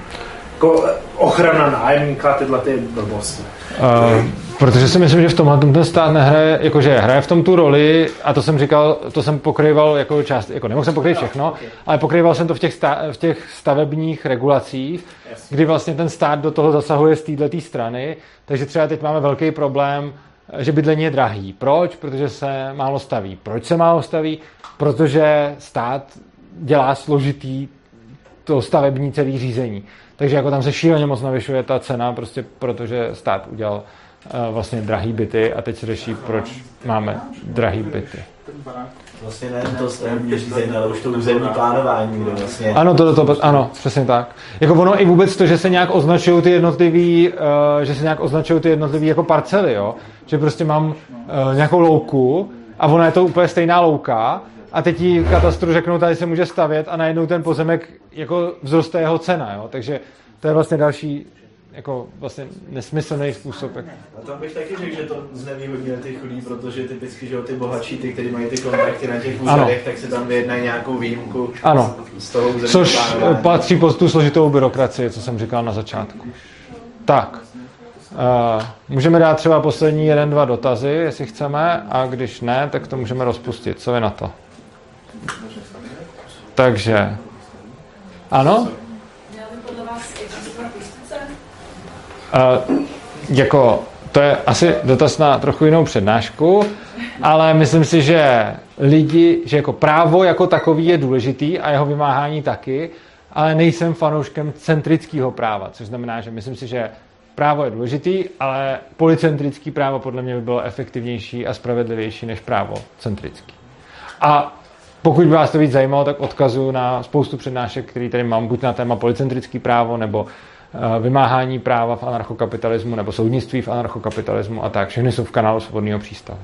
Jako eh, ochrana nájemníka, tyhle ty blbosti. Uh, protože si myslím, že v tomhle ten stát nehraje, jakože hraje v tom tu roli a to jsem říkal, to jsem pokrýval jako část, jako nemohl jsem pokryt všechno, ale pokrýval jsem to v těch, sta, v těch stavebních regulacích, kdy vlastně ten stát do toho zasahuje z této strany, takže třeba teď máme velký problém že bydlení je drahý. Proč? Protože se málo staví. Proč se málo staví? Protože stát dělá složitý to stavební celý řízení. Takže jako tam se šíleně moc navyšuje ta cena, prostě protože stát udělal uh, vlastně drahý byty a teď se řeší, proč máme drahý byty. Vlastně ne to stavební řízení, ale už to územní plánování, kde vlastně... Ano, to, to, to, ano, přesně tak. Jako ono i vůbec to, že se nějak označují ty jednotlivý, uh, že se nějak označují ty jednotlivý jako parcely, jo? Že prostě mám uh, nějakou louku a ona je to úplně stejná louka a teď jí katastru řeknou, tady se může stavět a najednou ten pozemek jako vzroste jeho cena, jo? Takže to je vlastně další jako vlastně nesmyslný způsob. A tam bych taky řekl, že to znevýhodňuje ty chudí, protože typicky, že ty bohatší, ty, kteří mají ty kontakty na těch úřadech, tak se tam vyjednají nějakou výjimku ano. z toho Což plánování. patří pod tu složitou byrokracii, co jsem říkal na začátku. Tak. Uh, můžeme dát třeba poslední jeden, dva dotazy, jestli chceme, a když ne, tak to můžeme rozpustit. Co je na to? Takže. Ano? Uh, jako, to je asi dotaz na trochu jinou přednášku, ale myslím si, že lidi, že jako právo jako takový je důležitý a jeho vymáhání taky, ale nejsem fanouškem centrického práva, což znamená, že myslím si, že právo je důležitý, ale policentrický právo podle mě by bylo efektivnější a spravedlivější než právo centrický. A pokud by vás to víc zajímalo, tak odkazu na spoustu přednášek, který tady mám, buď na téma policentrický právo, nebo Eh, vymáhání práva v anarchokapitalismu nebo soudnictví v anarchokapitalismu a tak. Všechny jsou v kanálu Svobodného přístavu.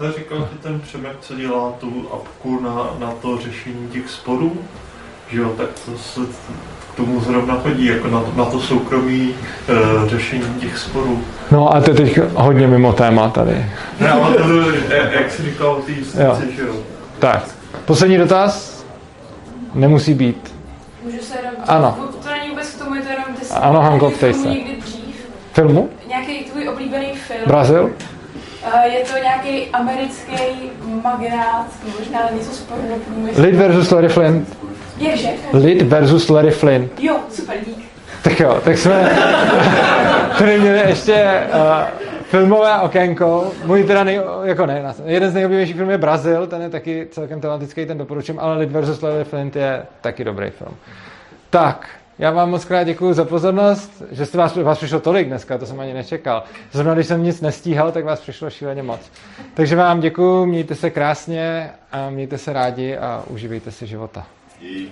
Ale říkal ty ten Přemek, co dělá tu apku na, na to řešení těch sporů, že jo, tak to se k tomu zrovna chodí, jako na, na to soukromí e, řešení těch sporů. No a to je teď hodně mimo téma tady. Ne, ale to, jak jsi říkal, ty justici, že jo. Tak, poslední dotaz? Nemusí být. Můžu se jenom... Ano. To není vůbec k tomu, je to jenom ty ano, Hanko, ptej se. Filmu? Nějaký tvůj oblíbený film. Brazil? Uh, je to nějaký americký magnát, možná něco z pornoprůmyslu. Lid versus Larry Flynn. Jakže? Lid versus Larry Flynn. Jo, super, dík. Tak jo, tak jsme <laughs> tady měli ještě uh, filmové okénko. Můj teda nej, jako ne, jeden z nejoblíbenějších filmů je Brazil, ten je taky celkem tematický, ten doporučím, ale Lid versus Larry Flint je taky dobrý film. Tak, já vám moc krát děkuji za pozornost, že jste vás, vás přišlo tolik dneska, to jsem ani nečekal. Zrovna když jsem nic nestíhal, tak vás přišlo šíleně moc. Takže vám děkuji, mějte se krásně a mějte se rádi a uživejte si života. Díky.